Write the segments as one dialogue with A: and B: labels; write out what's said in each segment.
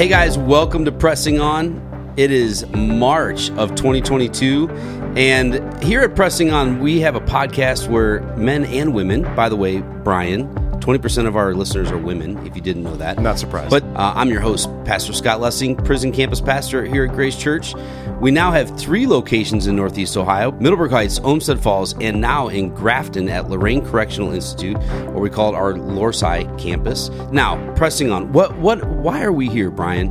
A: Hey guys, welcome to Pressing On. It is March of 2022. And here at Pressing On, we have a podcast where men and women, by the way, Brian, 20% of our listeners are women, if you didn't know that.
B: Not surprised.
A: But uh, I'm your host, Pastor Scott Lessing, prison campus pastor here at Grace Church. We now have three locations in Northeast Ohio Middleburg Heights, Olmsted Falls, and now in Grafton at Lorain Correctional Institute, or we call it our Lorsai campus. Now, pressing on, what, what, why are we here, Brian?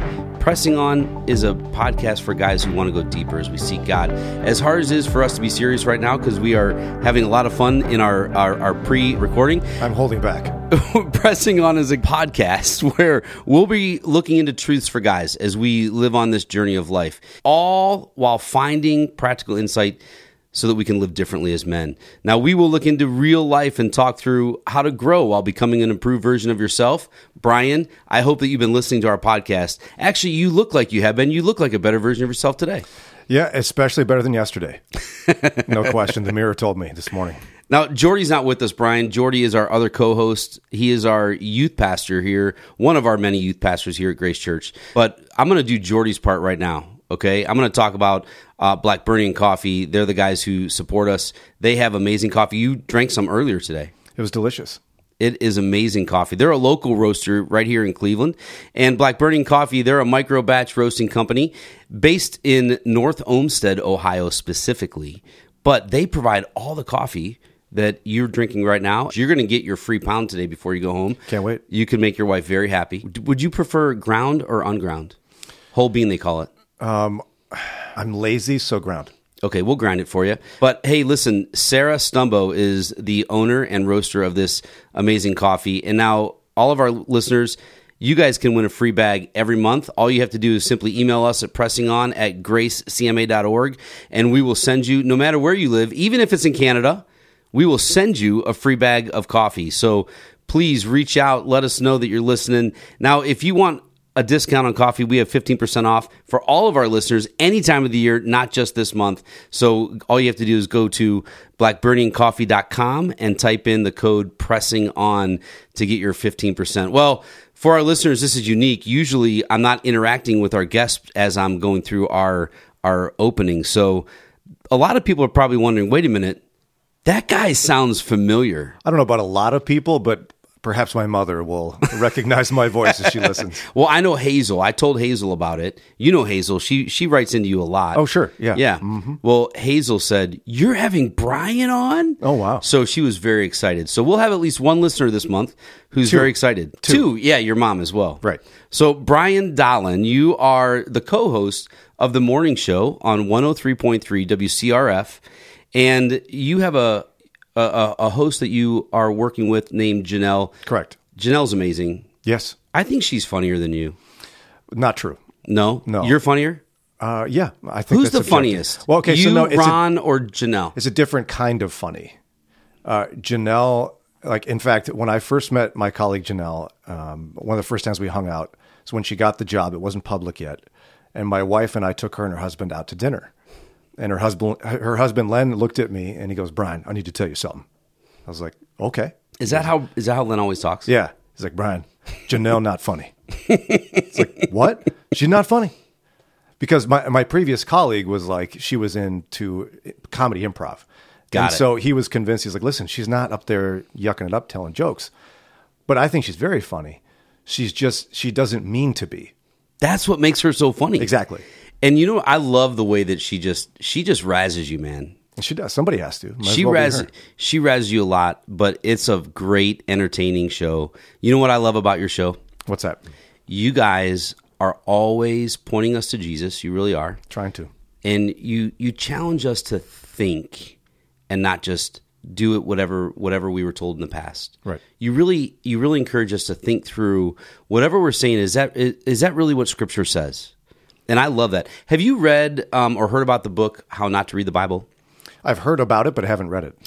A: Pressing On is a podcast for guys who want to go deeper as we seek God. As hard as it is for us to be serious right now, because we are having a lot of fun in our, our, our pre recording,
B: I'm holding back.
A: Pressing On is a podcast where we'll be looking into truths for guys as we live on this journey of life, all while finding practical insight so that we can live differently as men. Now, we will look into real life and talk through how to grow while becoming an improved version of yourself. Brian, I hope that you've been listening to our podcast. Actually, you look like you have been. You look like a better version of yourself today.
B: Yeah, especially better than yesterday. no question. The mirror told me this morning.
A: Now, Jordy's not with us, Brian. Jordy is our other co host. He is our youth pastor here, one of our many youth pastors here at Grace Church. But I'm going to do Jordy's part right now. Okay. I'm going to talk about uh, Black Burning Coffee. They're the guys who support us. They have amazing coffee. You drank some earlier today.
B: It was delicious.
A: It is amazing coffee. They're a local roaster right here in Cleveland. And Black Burning Coffee, they're a micro batch roasting company based in North Olmsted, Ohio specifically. But they provide all the coffee that you're drinking right now. You're going to get your free pound today before you go home.
B: Can't wait.
A: You can make your wife very happy. Would you prefer ground or unground? Whole bean, they call it.
B: Um, I'm lazy, so ground.
A: Okay, we'll grind it for you. But hey, listen, Sarah Stumbo is the owner and roaster of this amazing coffee. And now, all of our listeners, you guys can win a free bag every month. All you have to do is simply email us at pressingon at gracecma.org, and we will send you, no matter where you live, even if it's in Canada, we will send you a free bag of coffee. So please reach out, let us know that you're listening. Now, if you want a discount on coffee. We have 15% off for all of our listeners any time of the year, not just this month. So all you have to do is go to blackburningcoffee.com and type in the code pressing on to get your 15%. Well, for our listeners, this is unique. Usually I'm not interacting with our guests as I'm going through our our opening. So a lot of people are probably wondering, wait a minute, that guy sounds familiar.
B: I don't know about a lot of people, but perhaps my mother will recognize my voice as she listens.
A: Well, I know Hazel. I told Hazel about it. You know Hazel. She she writes into you a lot.
B: Oh, sure. Yeah.
A: Yeah. Mm-hmm. Well, Hazel said, You're having Brian on?
B: Oh, wow.
A: So she was very excited. So we'll have at least one listener this month who's very excited. Two. Yeah, your mom as well.
B: Right.
A: So, Brian Dolan, you are the co host of the morning show on 103.3 WCRF. And you have a, a, a host that you are working with named Janelle.
B: Correct.
A: Janelle's amazing.
B: Yes.
A: I think she's funnier than you.
B: Not true.
A: No?
B: No.
A: You're funnier?
B: Uh, yeah, I think
A: Who's
B: that's
A: the
B: subjective.
A: funniest?
B: Well, okay,
A: you,
B: so no, it's a,
A: Ron, or Janelle?
B: it's a different kind of funny. Uh, Janelle, like in fact, when I first met my colleague Janelle, um, one of the first times we hung out is when she got the job. It wasn't public yet, and my wife and I took her and her husband out to dinner. And her husband, her husband Len, looked at me and he goes, "Brian, I need to tell you something." I was like, "Okay."
A: Is that how is that how Len always talks?
B: Yeah. He's like, Brian, Janelle not funny. it's like, what? She's not funny. Because my, my previous colleague was like, she was into comedy improv.
A: Got
B: and
A: it.
B: so he was convinced, he's like, listen, she's not up there yucking it up, telling jokes. But I think she's very funny. She's just, she doesn't mean to be.
A: That's what makes her so funny.
B: Exactly.
A: And you know, I love the way that she just she just razzes you, man.
B: She does. Somebody has to. Might
A: she
B: well her.
A: she razzes you a lot, but it's a great, entertaining show. You know what I love about your show?
B: What's that?
A: You guys are always pointing us to Jesus. You really are.
B: Trying to.
A: and you you challenge us to think and not just do it whatever whatever we were told in the past
B: Right.
A: you really you really encourage us to think through whatever we're saying is that is, is that really what scripture says and i love that have you read um, or heard about the book how not to read the bible
B: I've heard about it, but I haven't read it.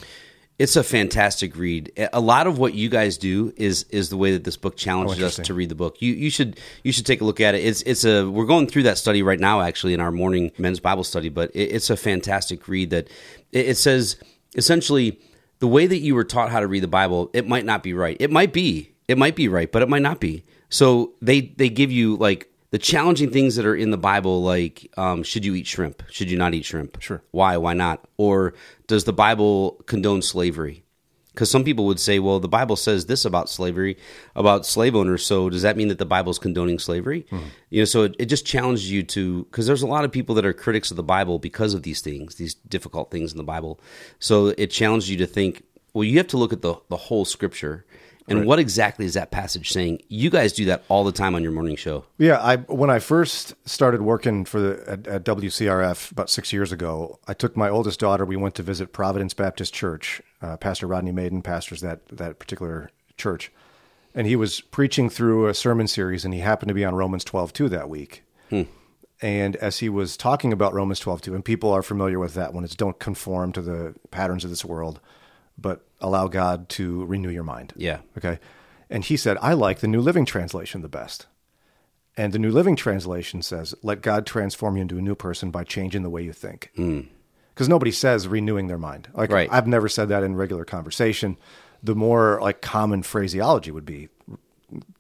A: it's a fantastic read. A lot of what you guys do is is the way that this book challenges us
B: Oh, interesting.
A: to read the book. You you should you should take a look at it. It's it's a we're going through that study right now actually in our morning men's Bible study, but it, it's a fantastic read that it, it says essentially the way that you were taught how to read the Bible, it might not be right. It might be. It might be right, but it might not be. So they they give you like the challenging things that are in the Bible, like um, should you eat shrimp? Should you not eat shrimp?
B: Sure.
A: Why? Why not? Or does the Bible condone slavery? Because some people would say, well, the Bible says this about slavery, about slave owners. So does that mean that the Bible's condoning slavery? You know, so it, it just challenges you to because there's a lot of people that are critics of the Bible because of these things, these difficult things in the Bible. So it challenges you to think. Well, you have to look at the the whole Scripture and what exactly is that passage saying. You guys do that all the time on your morning show.
B: Yeah, I when I first started working for the at, at WCRF about six years ago, I took my oldest daughter. We went to visit Providence Baptist Church. Uh, Pastor Rodney Maiden pastors that that particular church, and he was preaching through a sermon series, and he happened to be on Romans twelve two that week. And as he was talking about Romans twelve two, and people are familiar with that one, it's don't conform to the patterns of this world, but allow God to renew your mind.
A: Yeah.
B: Okay. And he said, I like the New Living Translation the best. And the New Living Translation says, let God transform you into a new person by changing the way you think. Hmm. Because nobody says renewing their mind. Like,
A: Right.
B: I've never said that in regular conversation. The more like common phraseology would be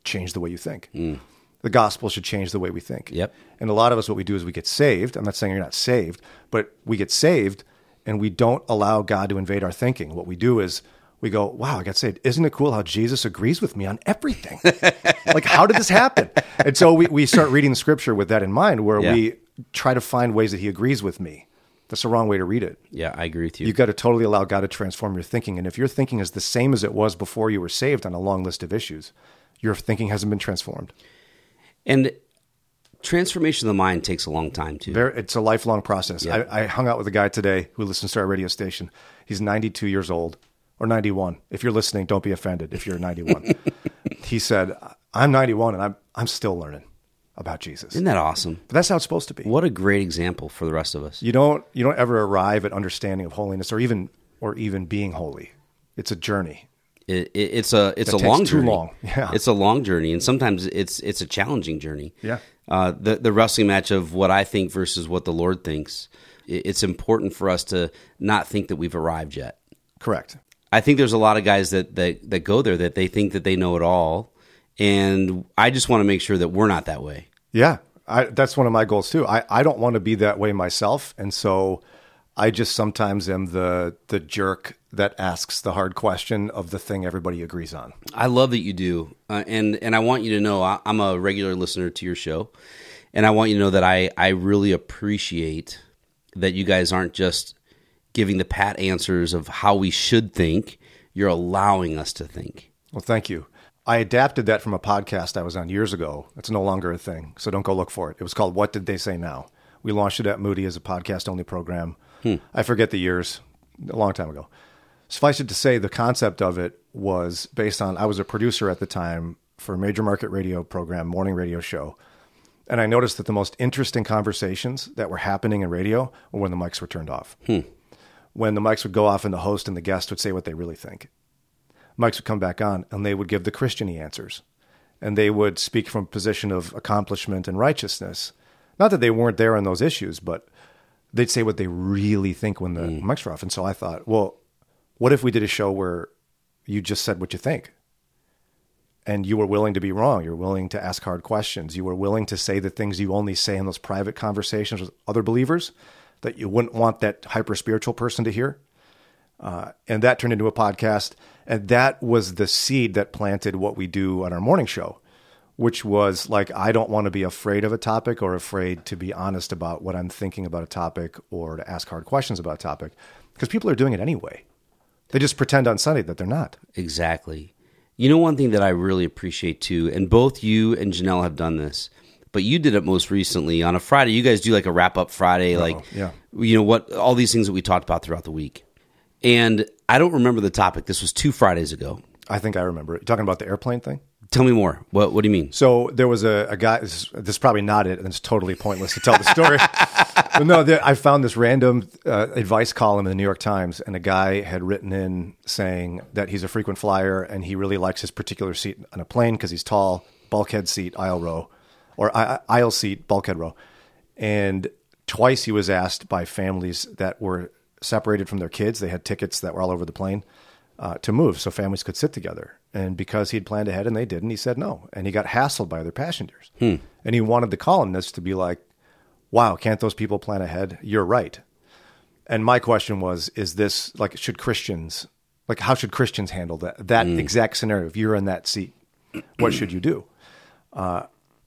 B: change the way you think. Hmm. The gospel should change the way we think.
A: Yep.
B: And a lot of us, what we do is we get saved. I'm not saying you're not saved, but we get saved and we don't allow God to invade our thinking. What we do is we go, wow, I got saved. Isn't it cool how Jesus agrees with me on everything? like, how did this happen? And so we, we start reading the scripture with that in mind, where
A: Yeah.
B: we try to find ways that he agrees with me. That's the wrong way to read it.
A: Yeah, I agree with you.
B: You've got to totally allow God to transform your thinking. And if your thinking is the same as it was before you were saved on a long list of issues, your thinking hasn't been transformed.
A: and transformation of the mind takes a long time too.
B: Very, it's a lifelong process.
A: Yeah.
B: I, I hung out with a guy today who listens to our radio station. He's 92 years old or 91. If you're listening, don't be offended if you're 91. he said, I'm 91 and I'm, I'm still learning about Jesus.
A: Isn't that awesome?
B: But that's how it's supposed to be.
A: What a great example for the rest of us.
B: You don't, you don't ever arrive at understanding of holiness or even, or even being holy. It's a journey.
A: It, it, it's a it's a long
B: too
A: journey.
B: long. Yeah.
A: It's a long journey, and sometimes it's it's a challenging journey.
B: Yeah.
A: Uh, the the wrestling match of what I think versus what the Lord thinks. It's important for us to not think that we've arrived yet.
B: Correct.
A: I think there's a lot of guys that that that go there that they think that they know it all, and I just want to make sure that we're not that way.
B: Yeah, I, that's one of my goals too. I, I don't want to be that way myself, and so I just sometimes am the the jerk that asks the hard question of the thing everybody agrees on.
A: I love that you do, uh, and and I want you to know I, I'm a regular listener to your show, and I want you to know that I I really appreciate that you guys aren't just giving the pat answers of how we should think. You're allowing us to think.
B: Well, thank you. I adapted that from a podcast I was on years ago. It's no longer a thing, so don't go look for it. It was called "What Did They Say Now." We launched it at Moody as a podcast only program. Hmm. I forget the years, a long time ago. Suffice it to say, the concept of it was based on I was a producer at the time for a major market radio program, morning radio show. And I noticed that the most interesting conversations that were happening in radio were when the mics were turned off. Hmm. When the mics would go off and the host and the guest would say what they really think. Mics would come back on and they would give the Christiany answers. And they would speak from a position of accomplishment and righteousness. Not that they weren't there on those issues, but they'd say what they really think when the mics were off. And so I thought, well, what if we did a show where you just said what you think? And you were willing to be wrong. You're willing to ask hard questions. You were willing to say the things you only say in those private conversations with other believers that you wouldn't want that hyper spiritual person to hear. Uh, and that turned into a podcast. And that was the seed that planted what we do on our morning show, which was like, I don't want to be afraid of a topic or afraid to be honest about what I'm thinking about a topic or to ask hard questions about a topic because people are doing it anyway. They just pretend on Sunday that they're not.
A: Exactly. You know, one thing that I really appreciate too, and both you and Janelle have done this, but you did it most recently on a Friday. You guys do like a wrap up Friday, like,
B: yeah.
A: you know, what all these things that we talked about throughout the week. And I don't remember the topic. This was two Fridays ago.
B: I think I remember it. Talking about the airplane thing?
A: Tell me more. What What do you mean?
B: So there was a, a guy. This, this is probably not it, and it's totally pointless to tell the story. no, there, I found this random uh, advice column in the New York Times, and a guy had written in saying that he's a frequent flyer and he really likes his particular seat on a plane because he's tall, bulkhead seat, aisle row, or aisle seat, bulkhead row. And twice he was asked by families that were separated from their kids. They had tickets that were all over the plane. Uh, to move so families could sit together. And because he'd planned ahead and they didn't, he said no. And he got hassled by other passengers. And he wanted the colonists to be like, wow, can't those people plan ahead? You're right. And my question was, is this like, should Christians, like, how should Christians handle that, that exact scenario? If you're in that seat, what should you do? Uh,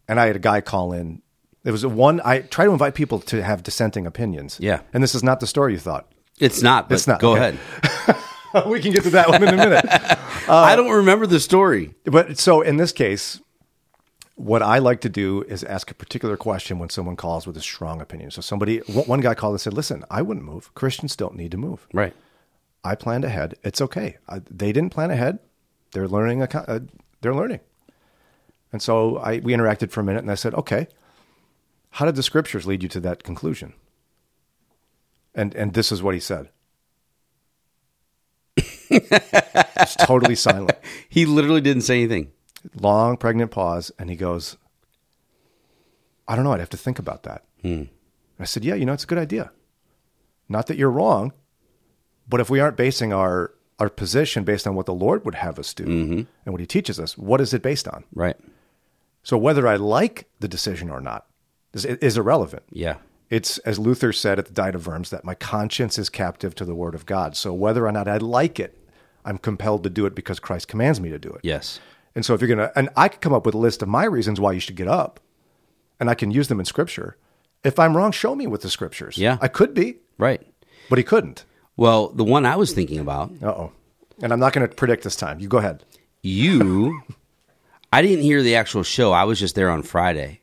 B: and I had a guy call in. There was a one, I try to invite people to have dissenting opinions.
A: Yeah.
B: And this is not the story you thought.
A: It's not. But
B: It's not,
A: Go
B: okay.
A: ahead.
B: we can get to that one in a minute.
A: I don't remember the story.
B: But so in this case, what I like to do is ask a particular question when someone calls with a strong opinion. So somebody, one one guy called and said, "Listen, I wouldn't move. Christians don't need to move.
A: Right.
B: I planned ahead. It's okay. I, they didn't plan ahead. They're learning. A, uh, they're learning." And so I we interacted for a minute, and I said, "Okay, how did the scriptures lead you to that conclusion?" And and this is what he said. It's totally silent.
A: He literally didn't say anything.
B: long pregnant pause and he goes i don't know. I'd have to think about that. Hmm. I said yeah you know it's a good idea. Not that you're wrong but if we aren't basing our our position based on what the lord would have us do mm-hmm. and what he teaches us what is it based on?
A: Right.
B: so whether i like the decision or not is, is irrelevant.
A: Yeah.
B: It's as luther said at the diet of worms that my conscience is captive to the word of god so whether or not i like it i'm compelled to do it because christ commands me to do it
A: Yes.
B: and so if you're going to, and I could come up with a list of my reasons why you should get up and I can use them in scripture. If I'm wrong, show me with the scriptures.
A: Yeah.
B: I could be,
A: Right.
B: but he couldn't.
A: Well, the one I was thinking about,
B: Uh oh. And I'm not going to predict this time. You go ahead.
A: you, I didn't hear the actual show. I was just there on Friday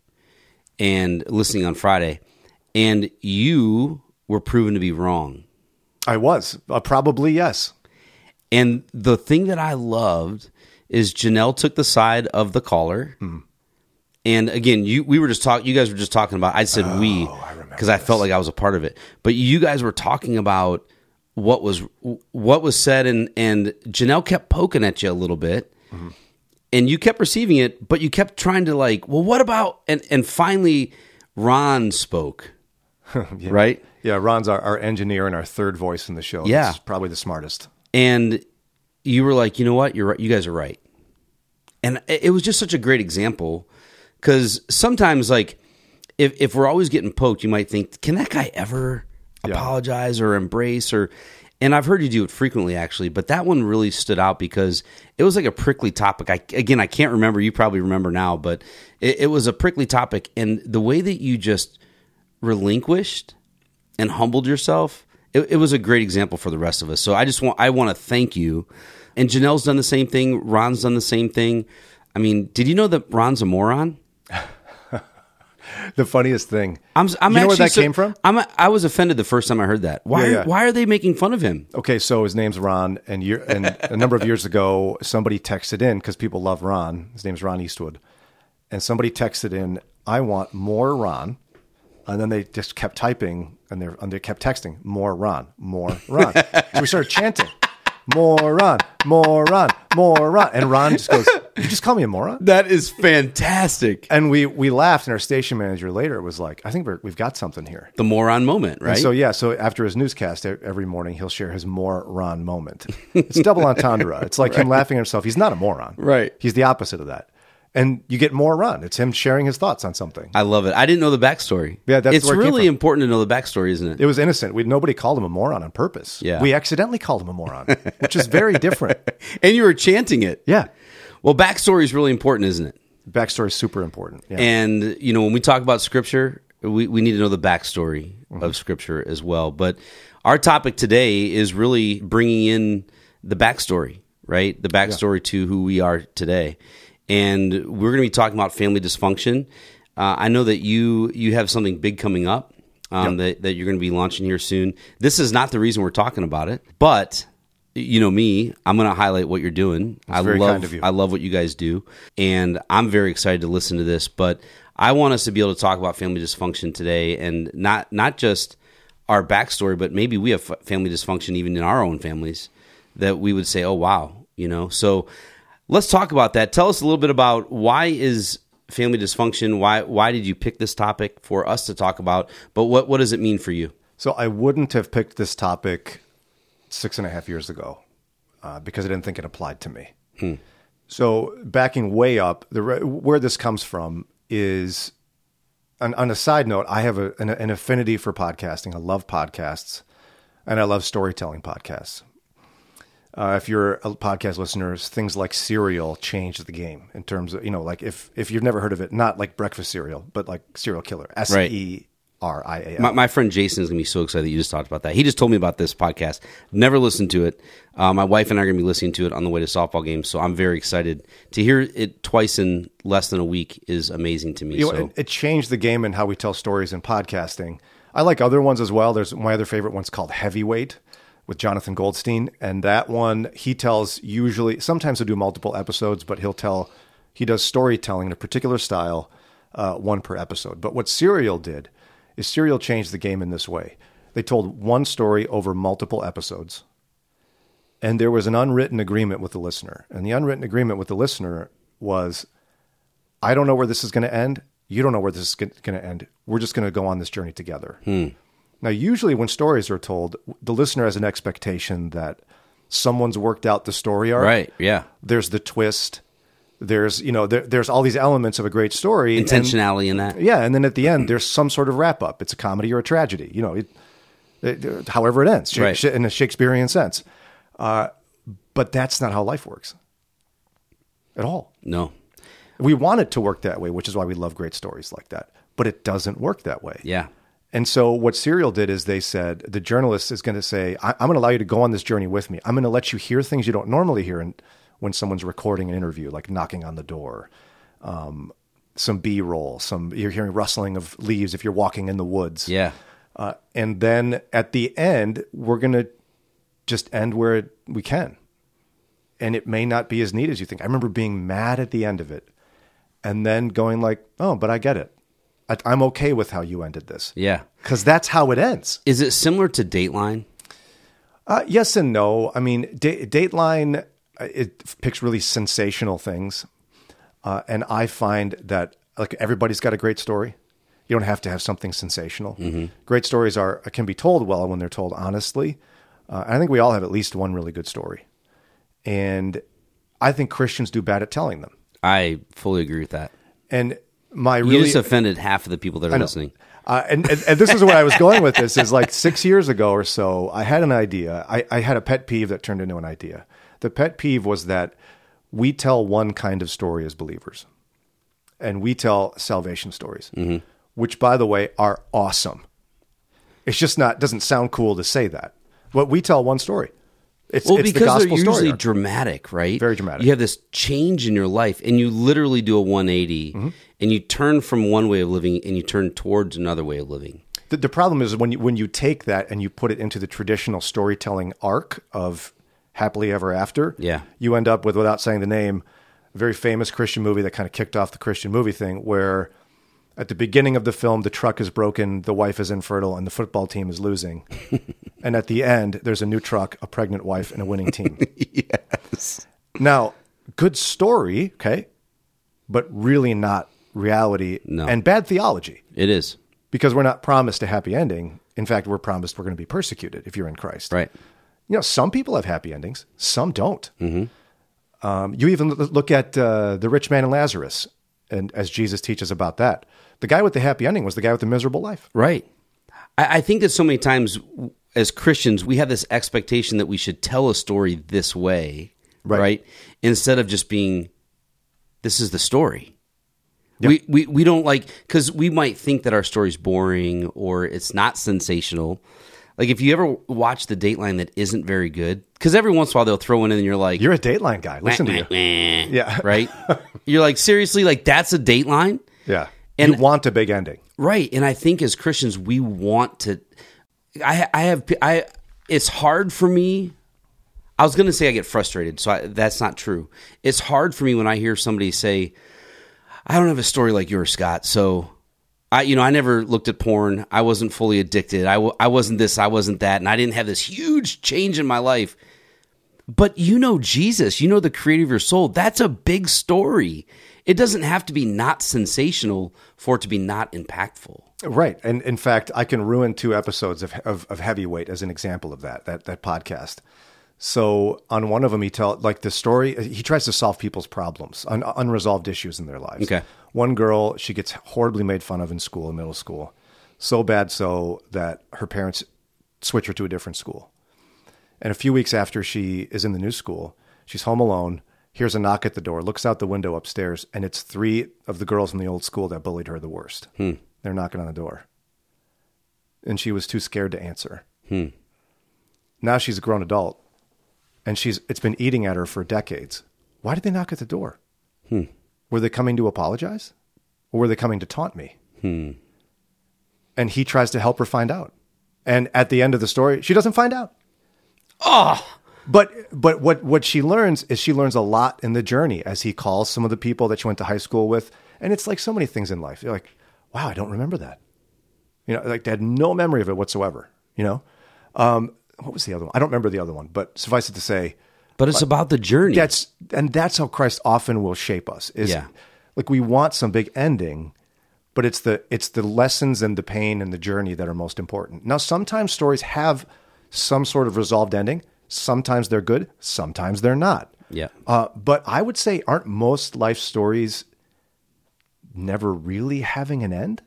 A: and listening on Friday, and you were proven to be wrong.
B: I was. Uh, probably yes.
A: And the thing that I loved is Janelle took the side of the caller. And again, you we were just talking. You guys were just talking about. I said we because I, felt like I was a part of it. But you guys were talking about what was what was said, and and Janelle kept poking at you a little bit, and you kept receiving it, but you kept trying to like, well, what about? And and finally, Ron spoke. Right.
B: Yeah. Ron's our, our engineer and our third voice in the show.
A: Yeah.
B: He's probably the smartest.
A: and you were like, you know what, you're right. You guys are right, and it it was just such a great example because sometimes, like, if if we're always getting poked, you might think, can that guy ever
B: Yeah.
A: apologize or embrace or? And I've heard you do it frequently, actually, but that one really stood out because it was like a prickly topic. I again, I can't remember. You probably remember now, but it, it was a prickly topic, and the way that you just relinquished and humbled yourself, it, it was a great example for the rest of us. So I just want I want to thank you. And Janelle's done the same thing. Ron's done the same thing. I mean, did you know that Ron's a moron?
B: The funniest thing.
A: I'm. I'm
B: you know where that
A: so-
B: came from?
A: I'm. I was offended the first time I heard that. Why?
B: Yeah, yeah.
A: Why are they making fun of him?
B: Okay, so his name's Ron, and year, and a number of years ago, somebody texted in because people love Ron. His name's Ron Eastwood, and somebody texted in, "I want more Ron," and then they just kept typing, and they and they kept texting, "More Ron, more Ron." so we started chanting, "More Ron, more Ron, more Ron," and Ron just goes, "You just call me a moron."
A: That is fantastic.
B: And we we laughed, and our station manager later was like, "I think we're, we've got something here."
A: The moron moment, right?
B: So yeah, so after his newscast every morning, he'll share his more Ron moment. It's double entendre. It's like him laughing at himself. He's not a moron.
A: Right.
B: He's the opposite of that. And you get more Ron. It's him sharing his thoughts on something.
A: I love it. I didn't know the backstory.
B: Yeah, that's
A: it's
B: where it
A: really important to know the backstory, isn't it?
B: It was innocent. We nobody called him a moron on purpose.
A: Yeah.
B: We accidentally called him a moron, which is very different.
A: and you were chanting it.
B: Yeah.
A: Well, backstory is really important, isn't it?
B: Backstory is super important. Yeah.
A: And you know, when we talk about scripture, we, we need to know the backstory
B: Mm-hmm.
A: of scripture as well. But our topic today is really bringing in the backstory, right? The backstory to who we are today. And we're going to be talking about family dysfunction. Uh, I know that you you have something big coming up um, that that you're going to be launching here soon. This is not the reason we're talking about it, but you know me, I'm going to highlight what you're doing. I
B: very
A: love
B: kind of you.
A: I love what you guys do, and I'm very excited to listen to this. But I want us to be able to talk about family dysfunction today, and not not just our backstory, but maybe we have family dysfunction even in our own families that we would say, "Oh wow," you know. So let's talk about that. Tell us a little bit about why is family dysfunction? Why why did you pick this topic for us to talk about? But what what does it mean for you?
B: So I wouldn't have picked this topic six and a half years ago. uh, because I didn't think it applied to me. So backing way up, the where this comes from is, on, on a side note, I have a, an, an affinity for podcasting. I love podcasts, and I love storytelling podcasts. Uh, if you're a podcast listener, things like Serial changed the game in terms of you know, like if if you've never heard of it, not like breakfast cereal, but like serial killer, S E R I A.
A: My, my friend Jason is going to be so excited that you just talked about that. He just told me about this podcast. Never listened to it. Uh, my wife and I are going to be listening to it on the way to softball games, so I'm very excited to hear it twice in less than a week. Is amazing to me.
B: You know,
A: so
B: it, it changed the game in how we tell stories in podcasting. I like other ones as well. There's my other favorite one's called Heavyweight with Jonathan Goldstein, and that one he tells usually sometimes he'll do multiple episodes, but he'll tell he does storytelling in a particular style, uh, one per episode. But what Serial did is Serial changed the game in this way. They told one story over multiple episodes, and there was an unwritten agreement with the listener. And the unwritten agreement with the listener was I don't know where this is going to end. You don't know where this is going to end. We're just going to go on this journey together. Now, usually when stories are told, the listener has an expectation that someone's worked out the story arc.
A: right, yeah,
B: There's the twist. There's you know there, there's all these elements of a great story. and-
A: intentionality in that.
B: yeah, and then at the end there's some sort of wrap up. It's a comedy or a tragedy. You know, it, it, however it ends,
A: Right.
B: in a Shakespearean sense. Uh, but that's not how life works at all.
A: No,
B: We want it to work that way, which is why we love great stories like that. But it doesn't work that way.
A: yeah,
B: And so what Serial did is they said the journalist is going to say, I- "I'm going to allow you to go on this journey with me. I'm going to let you hear things you don't normally hear in, when someone's recording an interview, like knocking on the door, um, some B-roll, some you're hearing rustling of leaves if you're walking in the woods.
A: yeah,
B: Uh, and then at the end, we're going to just end where we can. And it may not be as neat as you think. I remember being mad at the end of it and then going like, oh, but I get it. I, I'm okay with how you ended this.
A: yeah.
B: Because that's how it ends.
A: Is it similar to Dateline?
B: Uh, yes and no. I mean, da- Dateline, uh, it picks really sensational things. Uh, and I find that like everybody's got a great story. You don't have to have something sensational. Great stories are can be told well when they're told honestly. Uh, I think we all have at least one really good story. And I think Christians do bad at telling them.
A: I fully agree with that.
B: And my
A: You
B: really
A: just offended half of the people that are listening.
B: Uh, and, and, and this is where I was going with this is like six years ago or so, I had an idea. I, I had a pet peeve that turned into an idea. The pet peeve was that we tell one kind of story as believers, and we tell salvation stories, which, by the way, are awesome. It's just not doesn't sound cool to say that, but we tell one story. It's,
A: Well,
B: it's the
A: because they're
B: gospel story.
A: usually dramatic, right?
B: Very dramatic.
A: You have this change in your life, and you literally do a 180,
B: Mm-hmm.
A: and you turn from one way of living and you turn towards another way of living.
B: The, the problem is when you when you take that and you put it into the traditional storytelling arc of happily ever after.
A: Yeah.
B: you end up with, without saying the name, a very famous Christian movie that kind of kicked off the Christian movie thing, where at the beginning of the film the truck is broken, the wife is infertile, and the football team is losing, and at the end there's a new truck, a pregnant wife, and a winning team.
A: Yes.
B: Now, good story, okay, but really not reality
A: No.
B: and bad theology
A: It is.
B: because we're not promised a happy ending. In fact, we're promised we're going to be persecuted if you're in Christ.
A: Right.
B: You know, some people have happy endings, some don't. Mm-hmm. Um, you even look at uh, the rich man and Lazarus, and as Jesus teaches about that, the guy with the happy ending was the guy with the miserable life.
A: Right. I, I think that so many times as Christians, we have this expectation that we should tell a story this way,
B: Right.
A: right? Instead of just being, this is the story. We, we, we don't like, because we might think that our story's boring or it's not sensational. Like if you ever watch the Dateline that isn't very good, because every once in a while they'll throw in and you're like,
B: You're a Dateline guy. Listen to you.
A: you.
B: Yeah.
A: Right? you're like, seriously? Like that's a Dateline?
B: Yeah.
A: And-
B: you want a big ending.
A: Right. And I think as Christians, we want to. I I have I. It's hard for me. I was going to say I get frustrated, so I, that's not true. It's hard for me when I hear somebody say, "I don't have a story like yours, Scott." So, I you know I never looked at porn. I wasn't fully addicted. I w- I wasn't this. I wasn't that, and I didn't have this huge change in my life. But you know Jesus, you know the creator of your soul. That's a big story. It doesn't have to be not sensational for it to be not impactful.
B: Right. And in fact, I can ruin two episodes of, of, of Heavyweight as an example of that, that, that podcast. So on one of them, he tell like the story. He tries to solve people's problems, un- unresolved issues in their lives.
A: Okay.
B: One girl, she gets horribly made fun of in school, in middle school, so bad so that her parents switch her to a different school. And a few weeks after she is in the new school, she's home alone. Hears a knock at the door, looks out the window upstairs, and it's three of the girls from the old school that bullied her the worst. Hmm. They're knocking on the door. And she was too scared to answer. Hmm. Now she's a grown adult and she's it's been eating at her for decades. Why did they knock at the door? Hmm. Were they coming to apologize? Or were they coming to taunt me? And he tries to help her find out. And at the end of the story, she doesn't find out.
A: Oh,
B: But but what what she learns is she learns a lot in the journey as he calls some of the people that she went to high school with. And it's like so many things in life. You're like, wow, I don't remember that. You know, like they had no memory of it whatsoever. You know, um, what was the other one? I don't remember the other one. But suffice it to say,
A: but it's about the journey.
B: that's and that's how Christ often will shape us. Is
A: Yeah.
B: like we want some big ending, but it's the it's the lessons and the pain and the journey that are most important. Now, sometimes stories have some sort of resolved ending. Sometimes they're good. Sometimes they're not.
A: Yeah.
B: Uh, but I would say, aren't most life stories never really having an end?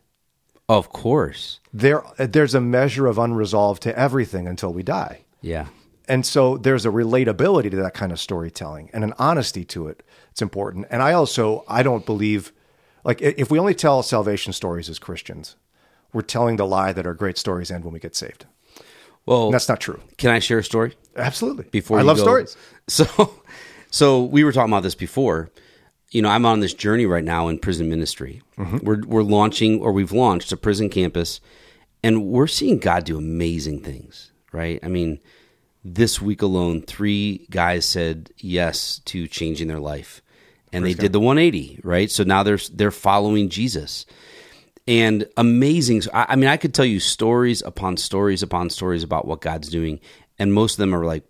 A: Of course.
B: There, there's a measure of unresolved to everything until we die.
A: Yeah.
B: And so there's a relatability to that kind of storytelling and an honesty to it. It's important. And I also I don't believe like if we only tell salvation stories as Christians, we're telling the lie that our great stories end when we get saved.
A: Well,
B: that's not true.
A: can I share a story?
B: Absolutely.
A: before
B: I love
A: go-
B: stories.
A: So, so we were talking about this before. You know, I'm on this journey right now in prison ministry.
B: Mm-hmm.
A: We're we're launching or we've launched a prison campus, and we're seeing God do amazing things. Right? I mean, this week alone, three guys said yes to changing their life, and they did the 180. Right? So now they're they're following Jesus and amazing. I, I mean, I could tell you stories upon stories upon stories about what God's doing, and most of them are like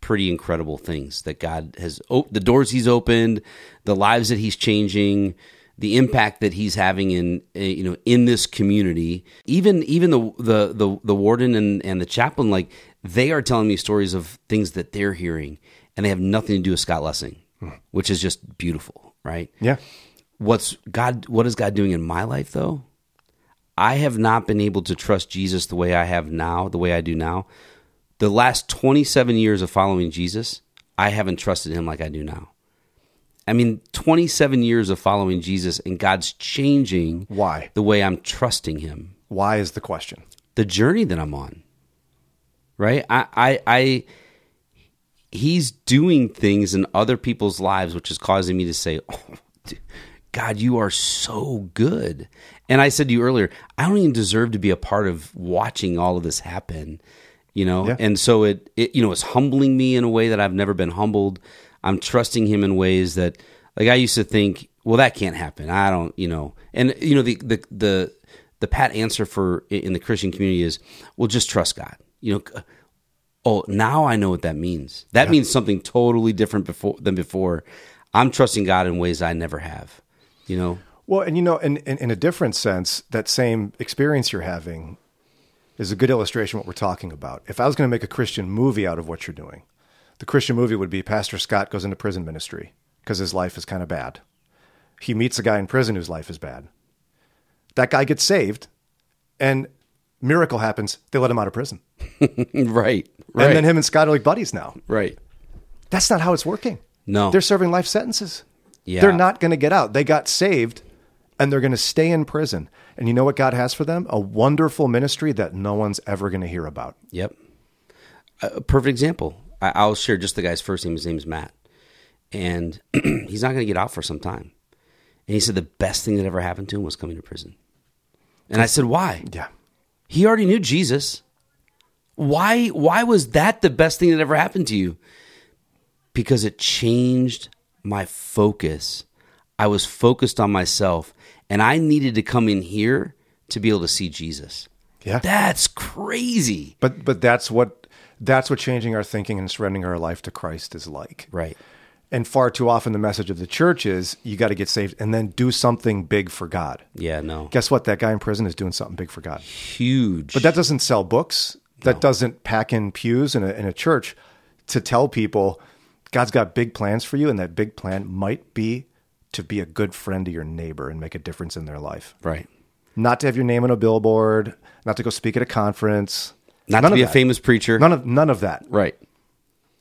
A: pretty incredible things that God has. Oh, the doors He's opened, the lives that He's changing, the impact that He's having in uh, you know in this community. Even even the the the, the warden and and the chaplain, like they are telling me stories of things that they're hearing, and they have nothing to do with Scott Lessing, which is just beautiful, right?
B: Yeah.
A: What's God what is God doing in my life though? I have not been able to trust Jesus the way I have now, the way I do now. The last 27 years of following Jesus, I haven't trusted him like I do now. I mean, 27 years of following Jesus and God's changing
B: Why?
A: the way I'm trusting him.
B: Why is the question?
A: The journey that I'm on. Right? I I I he's doing things in other people's lives which is causing me to say, "Oh, dude, God, you are so good." And I said to you earlier, I don't even deserve to be a part of watching all of this happen, you know?
B: Yeah.
A: And so it, it you know, it's humbling me in a way that I've never been humbled. I'm trusting him in ways that like I used to think, well, that can't happen. I don't, you know. And you know the the the the pat answer for in the Christian community is, well, just trust God. You know, oh, now I know what that means. That means something totally different before than before. I'm trusting God in ways I never have. You know,
B: Well, and you know, in, in, in a different sense, that same experience you're having is a good illustration of what we're talking about. If I was going to make a Christian movie out of what you're doing, the Christian movie would be Pastor Scott goes into prison ministry because his life is kind of bad. He meets a guy in prison whose life is bad. That guy gets saved, and miracle happens. They let him out of prison.
A: right, right,
B: And then him and Scott are like buddies now.
A: right.
B: That's not how it's working.
A: No.
B: They're serving life sentences.
A: Yeah.
B: They're not going to get out. They got saved and they're going to stay in prison. And you know what God has for them? A wonderful ministry that no one's ever going to hear about.
A: Yep. A perfect example. I, I'll share just the guy's first name. His name's Matt, and he's not going to get out for some time. And he said the best thing that ever happened to him was coming to prison. And I said, why?
B: Yeah.
A: He already knew Jesus. Why why was that the best thing that ever happened to you? Because it changed my focus. I was focused on myself and I needed to come in here to be able to see Jesus.
B: Yeah.
A: That's crazy.
B: But but that's what that's what changing our thinking and surrendering our life to Christ is like.
A: Right.
B: And far too often the message of the church is you got to get saved and then do something big for God.
A: Yeah, no.
B: Guess what? That guy in prison is doing something big for God.
A: Huge.
B: But that doesn't sell books. That doesn't pack in pews in a, in a church. to tell people God's got big plans for you, and that big plan might be to be a good friend to your neighbor and make a difference in their life.
A: Right.
B: Not to have your name on a billboard, not to go speak at a conference,
A: Not
B: None
A: to be a famous preacher.
B: None of none of that.
A: right.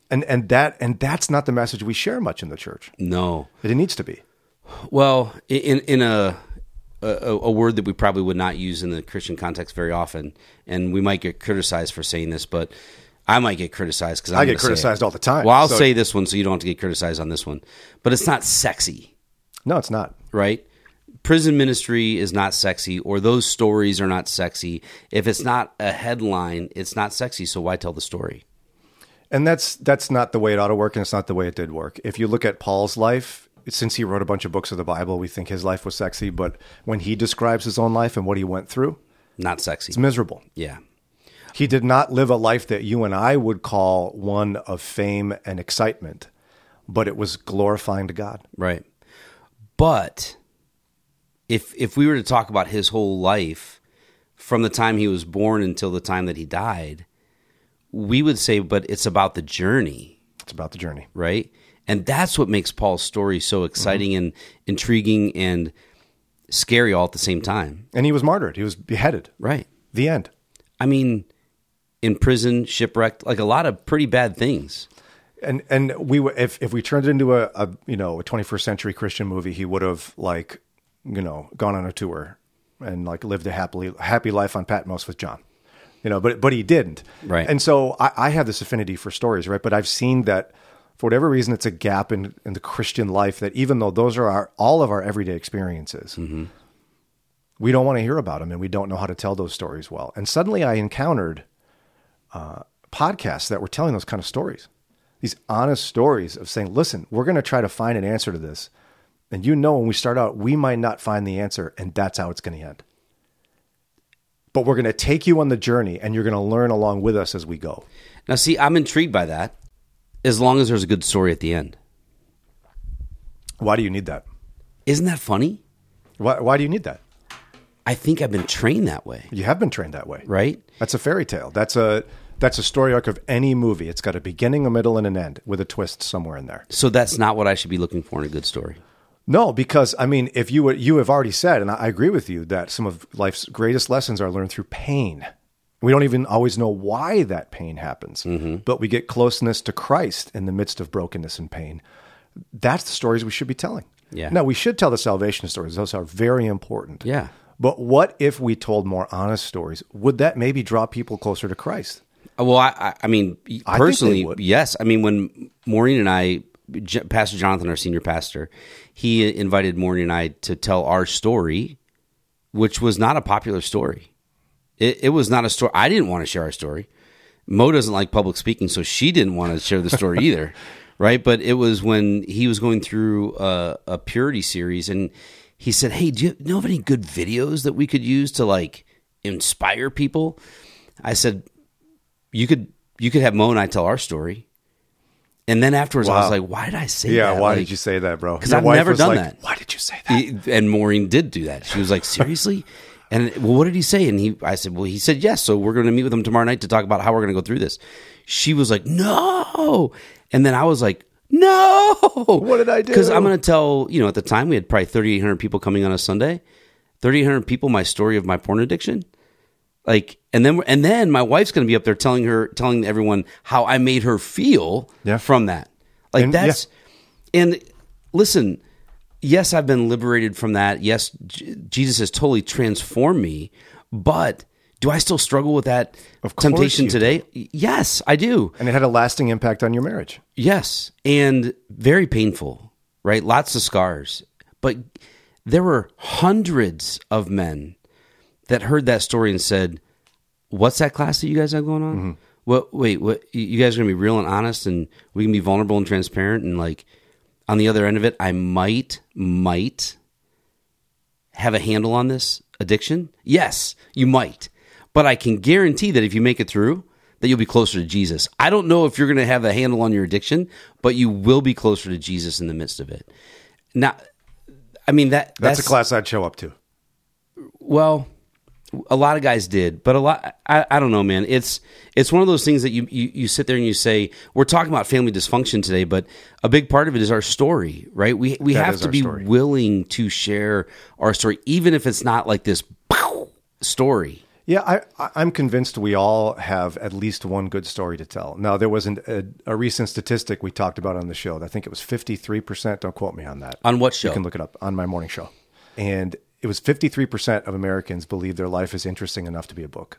B: And and that and that's not the message we share much in the church.
A: No.
B: But it needs to be.
A: Well, in in a, a a word that we probably would not use in the Christian context very often, and we might get criticized for saying this, but I might get criticized because
B: I get criticized all the time,
A: Well, I'll
B: so-
A: say this one so you don't have to get criticized on this one, but it's not sexy,
B: No, it's not.
A: right? Prison ministry is not sexy, or those stories are not sexy. If it's not a headline, it's not sexy. So why tell the story?
B: And that's that's not the way it ought to work, and it's not the way it did work. If you look at Paul's life, since he wrote a bunch of books of the Bible, we think his life was sexy. But when he describes his own life and what he went through,
A: Not sexy.
B: it's miserable.
A: Yeah.
B: He did not live a life that you and I would call one of fame and excitement, but it was glorifying to God.
A: Right. But if if we were to talk about his whole life from the time he was born until the time that he died, we would say but it's about the journey,
B: It's about the journey.
A: right? And that's what makes Paul's story so mm-hmm. exciting and intriguing and scary all at the same time.
B: And he was martyred. He was beheaded.
A: Right.
B: The end.
A: I mean, in prison, shipwrecked, like a lot of pretty bad things.
B: and and we were if if we turned it into a, a you know a 21st century Christian movie, he would have like you know gone on a tour and like lived a happily happy life on Patmos with John, you know. But but he didn't,
A: Right.
B: And so I, I have this affinity for stories, right? But I've seen that for whatever reason, it's a gap in in the Christian life that even though those are our all of our everyday experiences. Mm-hmm. We don't want to hear about them, and we don't know how to tell those stories well. And suddenly, I encountered uh, podcasts that were telling those kind of stories these honest stories of saying, listen, we're going to try to find an answer to this. And you know, when we start out, we might not find the answer, and that's how it's going to end. But we're going to take you on the journey, and you're going to learn along with us as we go.
A: Now, see, I'm intrigued by that as long as there's a good story at the end.
B: Why do you need that?
A: Isn't that funny?
B: Why, why do you need that?
A: I think I've been trained that way,
B: You have been trained that way,
A: right?
B: That's a fairy tale. That's a that's a story arc of any movie. It's got a beginning, a middle, and an end with a twist somewhere in there.
A: So that's not what I should be looking for in a good story.
B: No, because I mean, if you you have already said, and I agree with you that some of life's greatest lessons are learned through pain. We don't even always know why that pain happens, mm-hmm. but we get closeness to Christ in the midst of brokenness and pain. That's the stories we should be telling.
A: Yeah.
B: Now we should tell the salvation stories; those are very important.
A: Yeah.
B: But what if we told more honest stories? Would that maybe draw people closer to Christ?
A: Well, I, I, I mean,
B: they
A: personally, yes. I mean, when Maureen and I, Pastor Jonathan, our senior pastor, he invited Maureen and I to tell our story, which was not a popular story. It, it was not a story. I didn't want to share our story. Mo doesn't like public speaking, so she didn't want to share the story either, right? But it was when he was going through a, a purity series, and he said, "Hey, do you know of any good videos that we could use to like inspire people?" I said, "You could you could have Mo and I tell our story." And then afterwards, I was like, "Why did I say
B: Yeah,
A: that?"
B: Yeah, why
A: Like,
B: did you say that, bro? Because
A: I've never done
B: like,
A: that.
B: Why did you say that?
A: And Maureen did do that. She was like, "Seriously?" And well, what did he say? And he, I said, "Well, he said yes. So we're going to meet with him tomorrow night to talk about how we're going to go through this." She was like, "No," and then I was like, "No."
B: What did I do?
A: Because I'm going to tell you know at the time we had probably 3,800 people coming on a Sunday, 3,800 people. My story of my porn addiction, like, and then and then my wife's going to be up there telling her, telling everyone how I made her feel
B: Yeah.
A: from that. Like
B: And- yeah.
A: that's and listen, yes, I've been liberated from that. Yes, J- Jesus has totally transformed me, but do I still struggle with that
B: Of course
A: temptation today? Yes, I do.
B: and it had a lasting impact on your marriage.
A: Yes, and very painful, right? Lots of scars. But there were hundreds of men that heard that story and said, "What's that class that you guys have going on? Mm-hmm. What? Wait, what? you- You guys are gonna be real and honest, and we can be vulnerable and transparent, and like on the other end of it, I might, might have a handle on this addiction. Yes, you might, but I can guarantee that if you make it through." That you'll be closer to Jesus. I don't know if you're going to have a handle on your addiction, but you will be closer to Jesus in the midst of it. Now, I mean that
B: That's,
A: that's,
B: a class I'd show up to.
A: well, a lot of guys did, but a lot. I, I don't know, man. It's it's one of those things that you, you you sit there and you say, we're talking about family dysfunction today, but a big part of it is our story, right? We we
B: That
A: have to be
B: story.
A: willing to share our story, even if it's not like this story.
B: Yeah, I, I- I'm convinced we all have at least one good story to tell. Now, there was an, a, a recent statistic we talked about on the show. I think it was 53%. Don't quote me on that.
A: On what show?
B: You can look it up on my morning show. And it was 53% of Americans believe their life is interesting enough to be a book.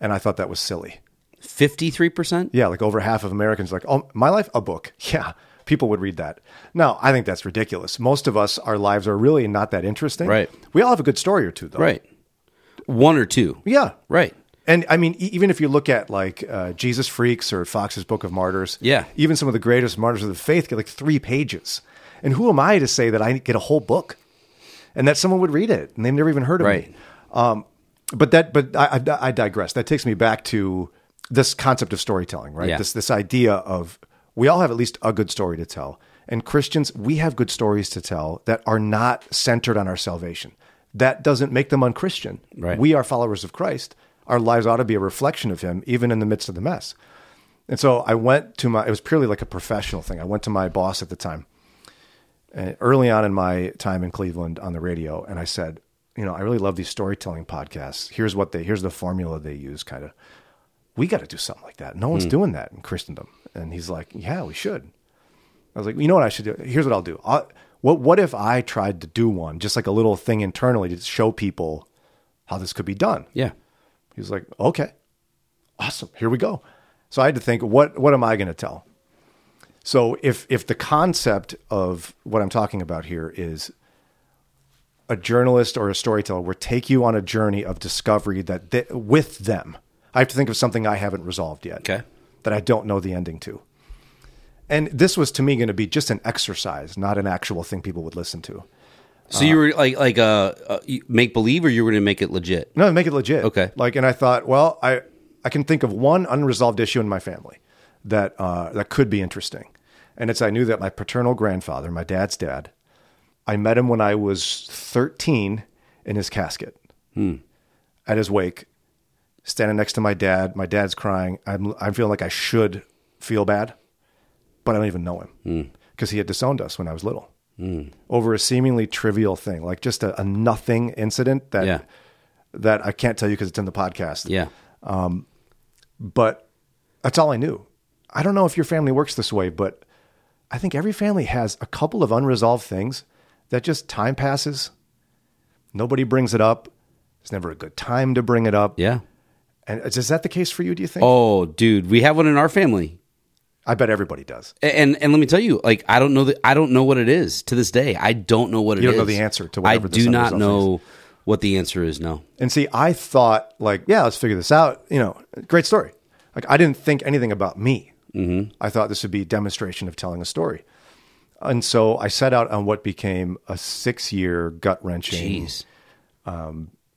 B: And I thought that was silly.
A: Fifty three percent.
B: Yeah, like over half of Americans are like, oh, my life, a book. Yeah, people would read that. No, I think that's ridiculous. Most of us, our lives are really not that interesting.
A: Right.
B: We all have a good story or two, though.
A: Right. One or two.
B: Yeah.
A: Right.
B: And I mean, even if you look at like uh, Jesus Freaks or Foxe's Book of Martyrs,
A: Yeah.
B: even some of the greatest martyrs of the faith get like three pages. And who am I to say that I get a whole book, and that someone would read it and they've never even heard of
A: Right.
B: me? Um, but that, but I, I, I digress. That takes me back to this concept of storytelling, right?
A: Yeah.
B: This this idea of we all have at least a good story to tell, and Christians we have good stories to tell that are not centered on our salvation. That doesn't make them unchristian.
A: Right.
B: We are followers of Christ. Our lives ought to be a reflection of Him, even in the midst of the mess. And so I went to my. It was purely like a professional thing. I went to my boss at the time, Uh, early on in my time in Cleveland on the radio, and I said, you know, I really love these storytelling podcasts. Here's what they. Here's the formula they use. Kind of. We got to do something like that. No one's hmm. doing that in Christendom. And he's like, yeah, we should. I was like, you know what I should do? Here's what I'll do. I'll, what what if I tried to do one, just like a little thing internally to show people how this could be done?
A: Yeah.
B: He was like, okay, awesome, here we go. So I had to think, what what am I going to tell? So if if the concept of what I'm talking about here is a journalist or a storyteller will take you on a journey of discovery that they, with them, I have to think of something I haven't resolved yet.
A: Okay.
B: That I don't know the ending to. And this was to me going to be just an exercise, not an actual thing people would listen to.
A: So you were like like uh, uh make believe, or you were going to make it legit?
B: No, make it legit.
A: Okay.
B: Like, and I thought, well, I I can think of one unresolved issue in my family that uh, that could be interesting, and it's I knew that my paternal grandfather, my dad's dad, I met him when I was thirteen in his casket hmm. at his wake, standing next to my dad. My dad's crying. I'm I'm feeling like I should feel bad, but I don't even know him hmm. because he had disowned us when I was little. Hmm. Over a seemingly trivial thing, like just a, a nothing incident that
A: Yeah.
B: that I can't tell you because it's in the podcast.
A: Yeah.
B: Um, but that's all I knew. I don't know if your family works this way, but I think every family has a couple of unresolved things that just time passes. Nobody brings it up. It's never a good time to bring it up.
A: Yeah.
B: And uh, is is that the case for you, do you think?
A: Oh, dude, we have one in our family.
B: I bet everybody does.
A: And and let me tell you, like I don't know that I don't know what it is to this day. I don't know what it is.
B: You don't know the answer to whatever
A: I do not know what the answer is. No.
B: And see, I thought like, yeah, let's figure this out. You know, great story. Like I didn't think anything about me. Mm-hmm. I thought this would be a demonstration of telling a story. And so I set out on what became a six-year gut wrenching,
A: Jeez.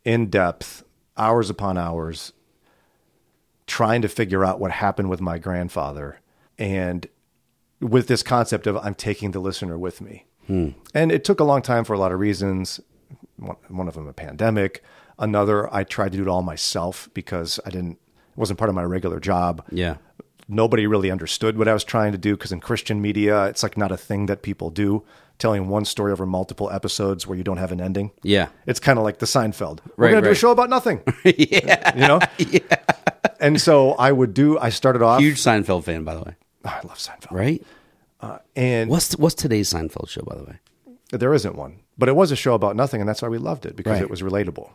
B: in depth, hours upon hours, trying to figure out what happened with my grandfather, and with this concept of I'm taking the listener with me. And it took a long time for a lot of reasons. One, one of them a pandemic. Another, I tried to do it all myself because I didn't. It wasn't part of my regular job.
A: Yeah.
B: Nobody really understood what I was trying to do because in Christian media, it's like not a thing that people do. Telling one story over multiple episodes where you don't have an ending.
A: Yeah.
B: It's kind of like the Seinfeld. Right, We're
A: Right,
B: going to do a show about nothing. yeah. You know? yeah. And so I would do, I started off.
A: Huge Seinfeld fan, by the way.
B: Oh, I love Seinfeld.
A: Right?
B: Uh, and
A: What's what's today's Seinfeld show, by the way?
B: there isn't one, but it was a show about nothing. And that's why we loved it because
A: Right.
B: it was relatable.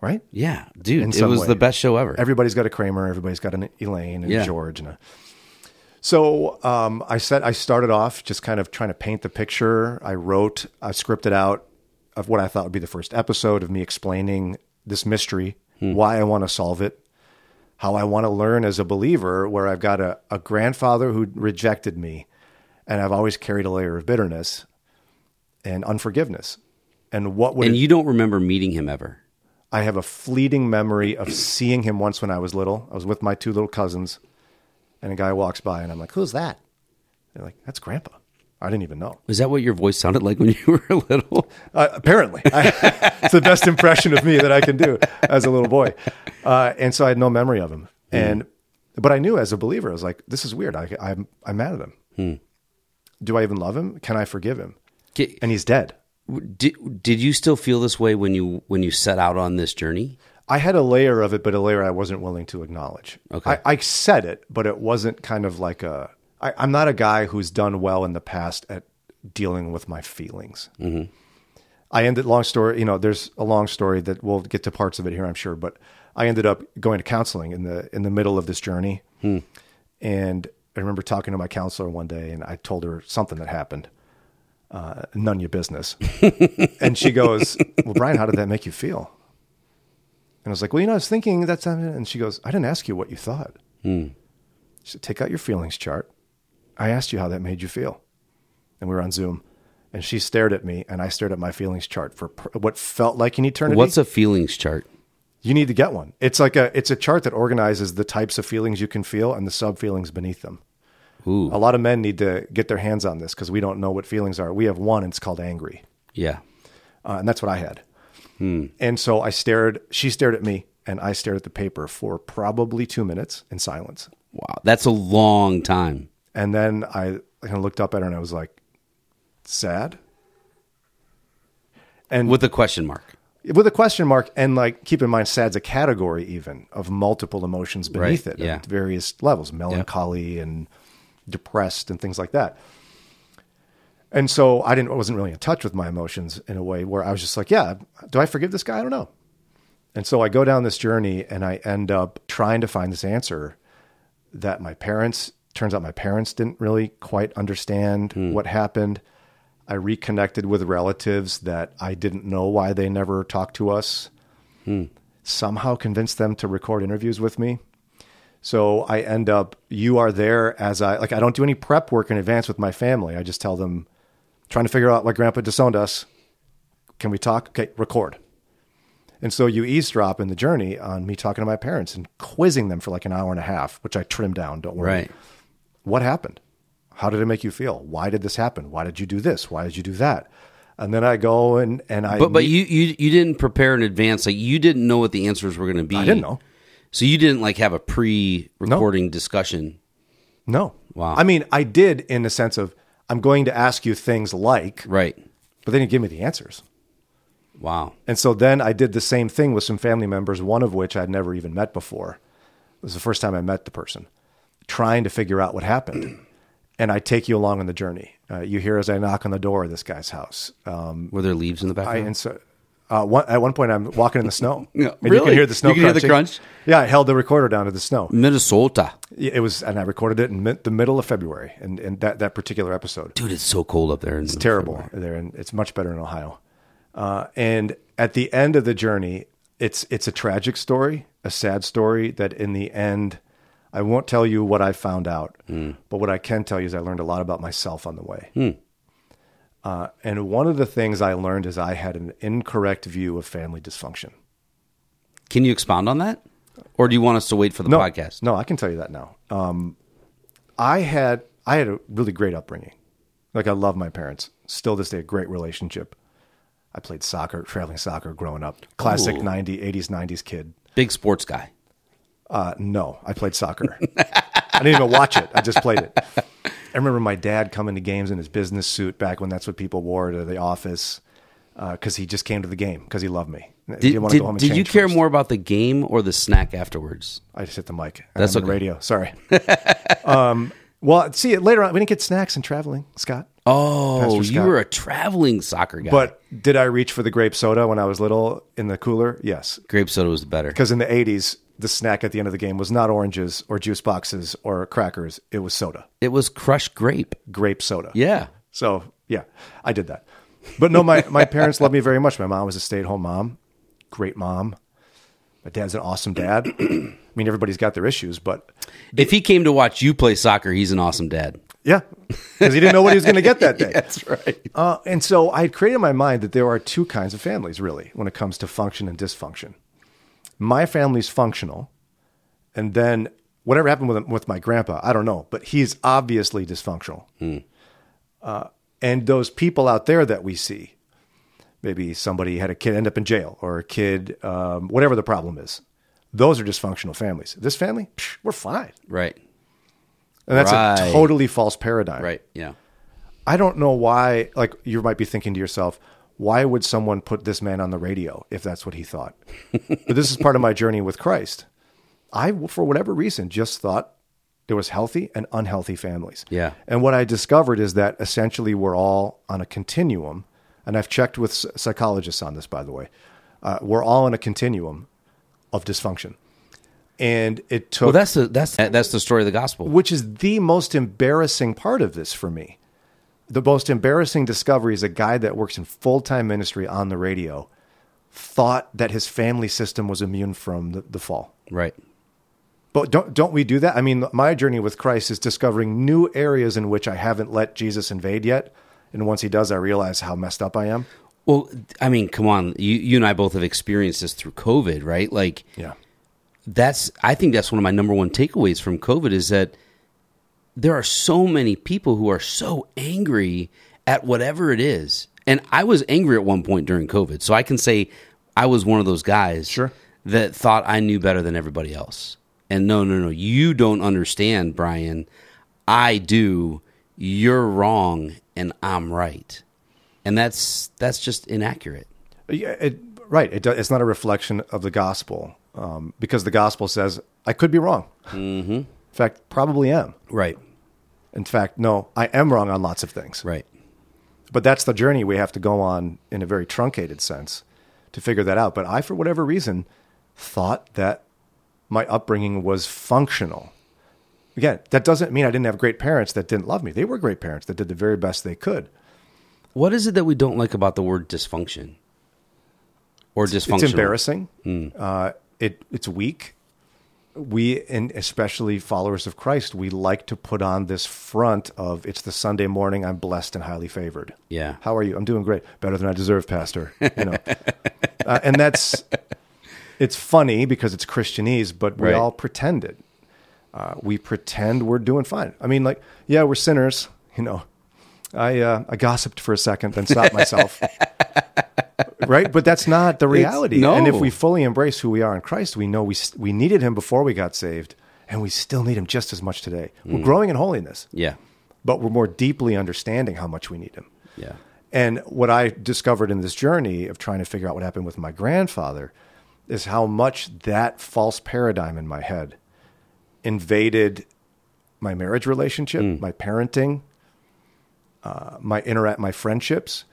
B: Right?
A: Yeah, dude, it was
B: way.
A: the best show ever.
B: Everybody's got a Kramer. Everybody's got an Elaine and
A: Yeah.
B: George and a. So um, I said I started off just kind of trying to paint the picture. I wrote, I scripted out of what I thought would be the first episode of me explaining this mystery, why I want to solve it, how I want to learn as a believer, where I've got a, a grandfather who rejected me, and I've always carried a layer of bitterness and unforgiveness. And what would
A: and
B: it
A: you don't remember meeting him ever.
B: I have a fleeting memory of seeing him once when I was little. I was with my two little cousins, and a guy walks by, and I'm like, "Who's that?" They're like, "That's Grandpa." I didn't even know.
A: Is that what your voice sounded like when you were little?
B: Uh, apparently, I, it's the best impression of me that I can do as a little boy. Uh, and so I had no memory of him. And but I knew as a believer, I was like, this is weird. I, I'm I'm mad at him. Do I even love him? Can I forgive him? And he's dead.
A: Did, did you still feel this way when you when you set out on this journey?
B: I had a layer of it, but a layer I wasn't willing to acknowledge.
A: Okay.
B: I, I said it, but it wasn't kind of like a. I, I'm not a guy who's done well in the past at dealing with my feelings. Mm-hmm. I ended long story. You know, there's a long story that we'll get to parts of it here, I'm sure. But I ended up going to counseling in the in the middle of this journey, and I remember talking to my counselor one day, and I told her something that happened. Uh, none of your business. and she goes, "Well, Brian, how did that make you feel?" And I was like, well, you know, I was thinking that's, and she goes, I didn't ask you what you thought. She said, take out your feelings chart. I asked you how that made you feel. And we were on Zoom and she stared at me and I stared at my feelings chart for pr- what felt like an eternity.
A: What's a feelings chart?
B: you need to get one. It's like a, it's a chart that organizes the types of feelings you can feel and the sub feelings beneath them.
A: Ooh,
B: A lot of men need to get their hands on this because we don't know what feelings are. We have one and it's called angry.
A: yeah.
B: Uh, and that's what I had. And so I stared, she stared at me, and I stared at the paper for probably two minutes in silence.
A: Wow, that's a long time.
B: And then I kind of looked up at her and I was like, sad? And with,
A: a question mark.
B: with a question mark, and like, keep in mind, sad's a category even of multiple emotions beneath
A: Right,
B: it
A: yeah.
B: at various levels, melancholy and depressed and things like that. And so I didn't wasn't really in touch with my emotions in a way where I was just like, yeah, do I forgive this guy? I don't know. And so I go down this journey and I end up trying to find this answer that my parents turns out my parents didn't really quite understand hmm. what happened. I reconnected with relatives that I didn't know why they never talked to us. Hmm. Somehow convinced them to record interviews with me. So I end up, you are there as I, like, I don't do any prep work in advance with my family. I just tell them, trying to figure out why grandpa disowned us. Can we talk? Okay, record. And so you eavesdrop in the journey on me talking to my parents and quizzing them for like an hour and a half, which I trimmed down. Don't worry.
A: Right.
B: What happened? How did it make you feel? Why did this happen? Why did you do this? Why did you do that? And then I go and, and I,
A: But but
B: meet-
A: you, you you didn't prepare in advance. Like you didn't know what the answers were going to be.
B: I didn't know.
A: So you didn't like have a pre-recording discussion.
B: no.
A: Wow.
B: I mean, I did in the sense of I'm going to ask you things like,
A: Right.
B: but they didn't give me the answers.
A: Wow.
B: And so then I did the same thing with some family members, one of which I'd never even met before. It was the first time I met the person, trying to figure out what happened. And I take you along on the journey. Uh, you hear as I knock on the door of this guy's house. Um,
A: Were there leaves in the
B: I,
A: background?
B: and so uh, one, at one point, I'm walking in the snow.
A: Yeah,
B: and you
A: really?
B: can hear the snow
A: You can hear the crunch?
B: Yeah, I held the recorder down to the snow.
A: Minnesota.
B: It was, and I recorded it in mid, the middle of February, and, and that, that particular episode.
A: Dude, it's so cold up there. It's
B: terrible there, and it's much better in Ohio. Uh, and at the end of the journey, it's it's a tragic story, a sad story. That in the end, I won't tell you what I found out, but what I can tell you is I learned a lot about myself on the way. Uh, and one of the things I learned is I had an incorrect view of family dysfunction.
A: Can you expound on that? Or do you want us to wait for the
B: no,
A: podcast?
B: No, I can tell you that now. Um, I had I had a really great upbringing. Like I love my parents. Still this day, a great relationship. I played soccer, traveling soccer growing up. Classic
A: Ooh.
B: 90s, 80s, 90s kid.
A: Big sports guy.
B: Uh, no, I played soccer. I didn't even watch it. I just played it. I remember my dad coming to games in his business suit back when that's what people wore to the office because he just came to the game because he loved me.
A: Did, did,
B: and
A: did you care
B: first.
A: more about the game or the snack afterwards?
B: I just hit the mic.
A: That's
B: That's on radio. Sorry. um, well, see, later on, we didn't get snacks and traveling, Scott.
A: Oh,
B: Pastor
A: you were a traveling soccer guy.
B: But did I reach for the grape soda when I was little in the cooler? Yes.
A: grape soda was better.
B: Because in the 80s, the snack at the end of the game was not oranges or juice boxes or crackers. It was soda,
A: It was crushed grape.
B: grape soda.
A: Yeah.
B: So, yeah, I did that. But no, my, my parents loved me very much. My mom was a stay at home mom, great mom. My dad's an awesome dad. I mean, everybody's got their issues, but
A: If he came to watch you play soccer, he's an awesome dad.
B: yeah, because he didn't know what he was going to get that day.
A: That's right.
B: Uh, and so I had created in my mind that there are two kinds of families, really, when it comes to function and dysfunction. My family's functional, and then whatever happened with with my grandpa, I don't know, but he's obviously dysfunctional. Uh, and those people out there that we see, maybe somebody had a kid end up in jail or a kid, um, whatever the problem is, those are dysfunctional families. This family, psh, we're fine.
A: Right.
B: And that's
A: Right.
B: a totally false paradigm.
A: Right. Yeah.
B: I don't know why, like, you might be thinking to yourself, why would someone put this man on the radio if that's what he thought? but this is part of my journey with Christ. I, for whatever reason, just thought there was healthy and unhealthy families.
A: Yeah.
B: And what I discovered is that essentially we're all on a continuum. And I've checked with psychologists on this, by the way. Uh, we're all on a continuum of dysfunction. And it took
A: Well, that's the that's that's the story of the gospel.
B: which is the most embarrassing part of this for me. The most embarrassing discovery is a guy that works in full time ministry on the radio thought that his family system was immune from the, the fall.
A: Right.
B: But don't don't we do that? I mean, my journey with Christ is discovering new areas in which I haven't let Jesus invade yet, and once he does, I realize how messed up I am.
A: Well, I mean, come on. You you and I both have experienced this through COVID, right? Like
B: Yeah.
A: that's I think that's one of my number one takeaways from COVID is that there are so many people who are so angry at whatever it is. And I was angry at one point during COVID. So I can say I was one of those guys
B: Sure.
A: that thought I knew better than everybody else. And no, no, no, you don't understand, Brian. I do. You're wrong and I'm right. And that's that's just inaccurate.
B: Yeah, it, right. It, it's not a reflection of the gospel um, because the gospel says I could be wrong. Mm-hmm. In fact, probably am.
A: Right.
B: In fact, no, I am wrong on lots of things.
A: Right.
B: But that's the journey we have to go on in a very truncated sense to figure that out. But I, for whatever reason, thought that my upbringing was functional. Again, that doesn't mean I didn't have great parents that didn't love me. They were great parents that did the very best they could.
A: What is it that we don't like about the word dysfunction? Or dysfunctional?
B: It's embarrassing. Uh, it it's weak. We, and especially followers of Christ, we like to put on this front of it's the Sunday morning. I'm blessed and highly favored.
A: Yeah.
B: How are you? I'm doing great. Better than I deserve, Pastor. You know, uh, and that's it's funny because it's Christianese, but we
A: Right.
B: all pretend it. Uh, we pretend we're doing fine. I mean, like, yeah, we're sinners. You know, I uh, I gossiped for a second, then stopped myself. right, but that's not the reality.
A: no.
B: And if we fully embrace who we are in Christ, we know we we needed Him before we got saved, and we still need Him just as much today.
A: Mm.
B: We're growing in holiness,
A: Yeah.
B: but we're more deeply understanding how much we need Him.
A: Yeah.
B: And what I discovered in this journey of trying to figure out what happened with my grandfather is how much that false paradigm in my head invaded my marriage relationship, my parenting, uh, my interact, my friendships.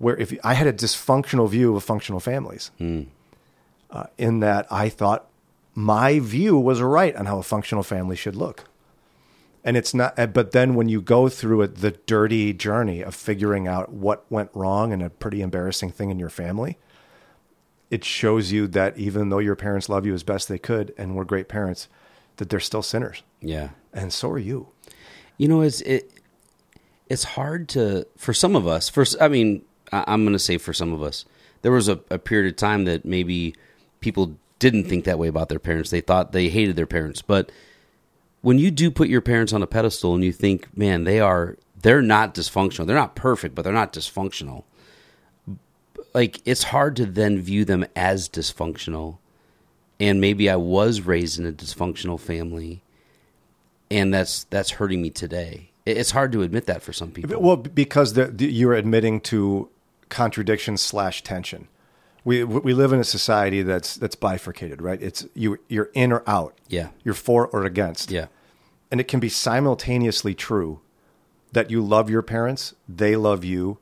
B: Where if I had a dysfunctional view of functional families, uh, in that I thought my view was right on how a functional family should look and it's not uh, but then when you go through it the dirty journey of figuring out what went wrong and a pretty embarrassing thing in your family it shows you that even though your parents love you as best they could and were great parents that they're still sinners
A: Yeah.
B: and so are you
A: You know, it's it. It's hard to for some of us. For I mean, I, I'm going to say for some of us, there was a, a period of time that maybe people didn't think that way about their parents. They thought they hated their parents, but when you do put your parents on a pedestal and you think, man, they are they're not dysfunctional. They're not perfect, but they're not dysfunctional. Like it's hard to then view them as dysfunctional. And maybe I was raised in a dysfunctional family and that's that's hurting me today. It's hard to admit that for some people.
B: well because the, the, you're admitting to contradiction slash tension we we live in a society that's that's bifurcated right it's you you're in or out
A: Yeah.
B: you're for or against
A: Yeah.
B: And it can be simultaneously true that you love your parents, they love you,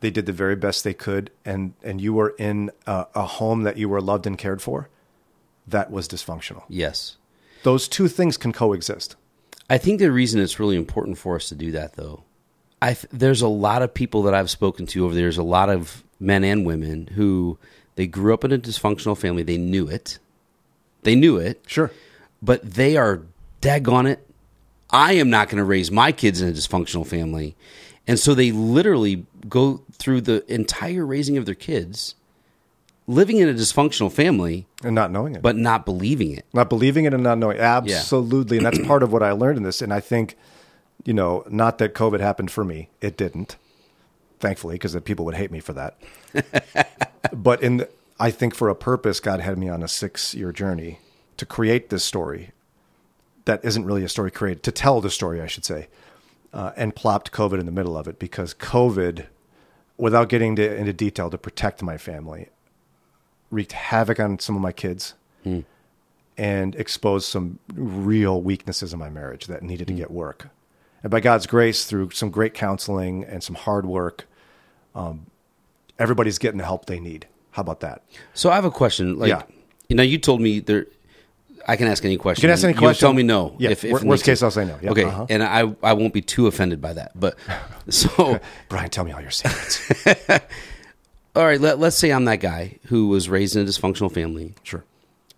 B: they did the very best they could, and, and you were in a, a home that you were loved and cared for. That was dysfunctional.
A: Yes.
B: Those two things can coexist.
A: I think the reason it's really important for us to do that, though, I th- there's a lot of people that I've spoken to over there. There's a lot of men and women who they grew up in a dysfunctional family. They knew it. They knew it.
B: Sure.
A: But they are daggone it. I am not going to raise my kids in a dysfunctional family. And so they literally go through the entire raising of their kids living in a dysfunctional family,
B: And not knowing it.
A: but not believing it.
B: not believing it and not knowing. Absolutely. and that's part of what I learned in this. And I think you know, not that COVID happened for me. It didn't, thankfully, because the people would hate me for that. but in, the, I think for a purpose, God had me on a six year journey to create this story that isn't really a story created, to tell the story, I should say, uh, and plopped COVID in the middle of it because COVID, without getting to, into detail to protect my family, wreaked havoc on some of my kids and exposed some real weaknesses in my marriage that needed to get work. And by God's grace, through some great counseling and some hard work, um, everybody's getting the help they need. How about that?
A: So I have a question. Like,
B: Yeah.
A: you know, you told me there. I can ask any question.
B: You can ask any question.
A: Tell me no.
B: Yeah,
A: If, if
B: worst case. I'll say no. Yeah,
A: okay,
B: uh-huh.
A: and I I won't be too offended by that. But so
B: Brian, tell me all your secrets.
A: all right. Let, let's say I'm that guy who was raised in a dysfunctional family,
B: sure.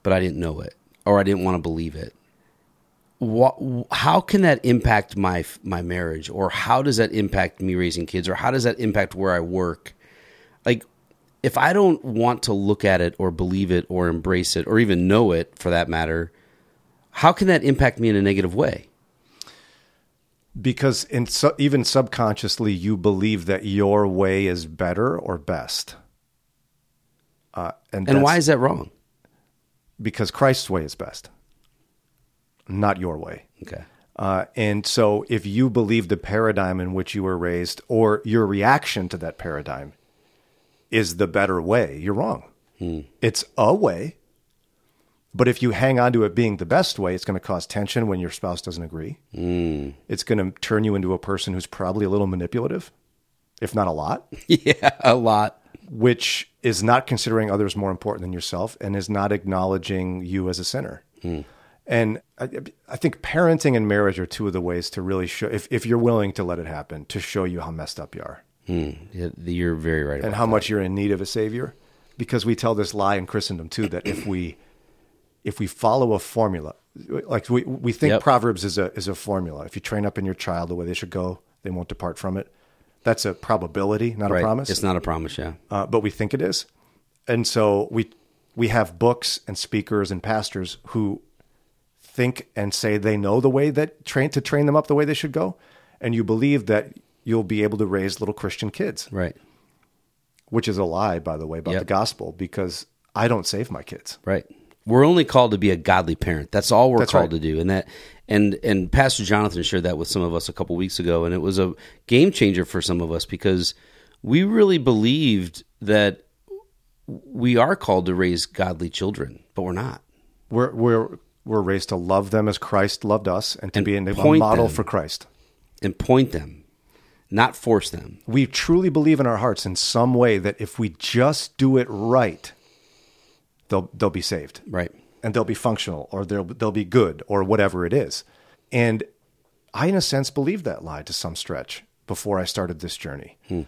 A: but I didn't know it or I didn't want to believe it. What? How can that impact my my marriage, or how does that impact me raising kids, or how does that impact where I work? Like, if I don't want to look at it or believe it or embrace it or even know it for that matter, how can that impact me in a negative way?
B: Because in su- even subconsciously, you believe that your way is better or best. Uh, and
A: And why is that wrong?
B: because Christ's way is best, not your way.
A: Okay.
B: Uh, and so, if you believe the paradigm in which you were raised, or your reaction to that paradigm, is the better way, you're wrong. Hmm. It's a way, but if you hang on to it being the best way, it's going to cause tension when your spouse doesn't agree. Hmm. It's going to turn you into a person who's probably a little manipulative, if not a lot,
A: yeah, a lot.
B: which is not considering others more important than yourself and is not acknowledging you as a sinner. Hmm. And I, I think parenting and marriage are two of the ways to really show, if, if you're willing to let it happen, to show you how messed up you are
A: Hmm. You're very right.
B: and how much you're in need of a savior. Because we tell this lie in Christendom too that if we if we follow a formula, like we we think
A: Yep.
B: Proverbs is a is a formula. If you train up in your child the way they should go, they won't depart from it. That's a probability, not
A: that.
B: a promise.
A: It's not a promise. Yeah.
B: uh, but we think it is. And so we we have books and speakers and pastors who think and say they know the way that train to train them up the way they should go, and you believe that you'll be able to raise little Christian kids,
A: Right.
B: which is a lie, by the way, about
A: Yep.
B: the gospel because I don't save my kids.
A: Right. We're only called to be a godly parent. That's all we're
B: That's
A: called
B: right.
A: to do. And that and and Pastor Jonathan shared that with some of us a couple weeks ago and it was a game changer for some of us because we really believed that we are called to raise godly children, but we're not.
B: We're we're we're raised to love them as Christ loved us and to
A: And
B: be a model
A: them.
B: for Christ.
A: And point them, not force them.
B: We truly believe in our hearts in some way that if we just do it right, they'll they'll be saved.
A: Right.
B: and they'll be functional or they'll they'll be good or whatever it is. And I in a sense believed that lie to some stretch before I started this journey. Hmm.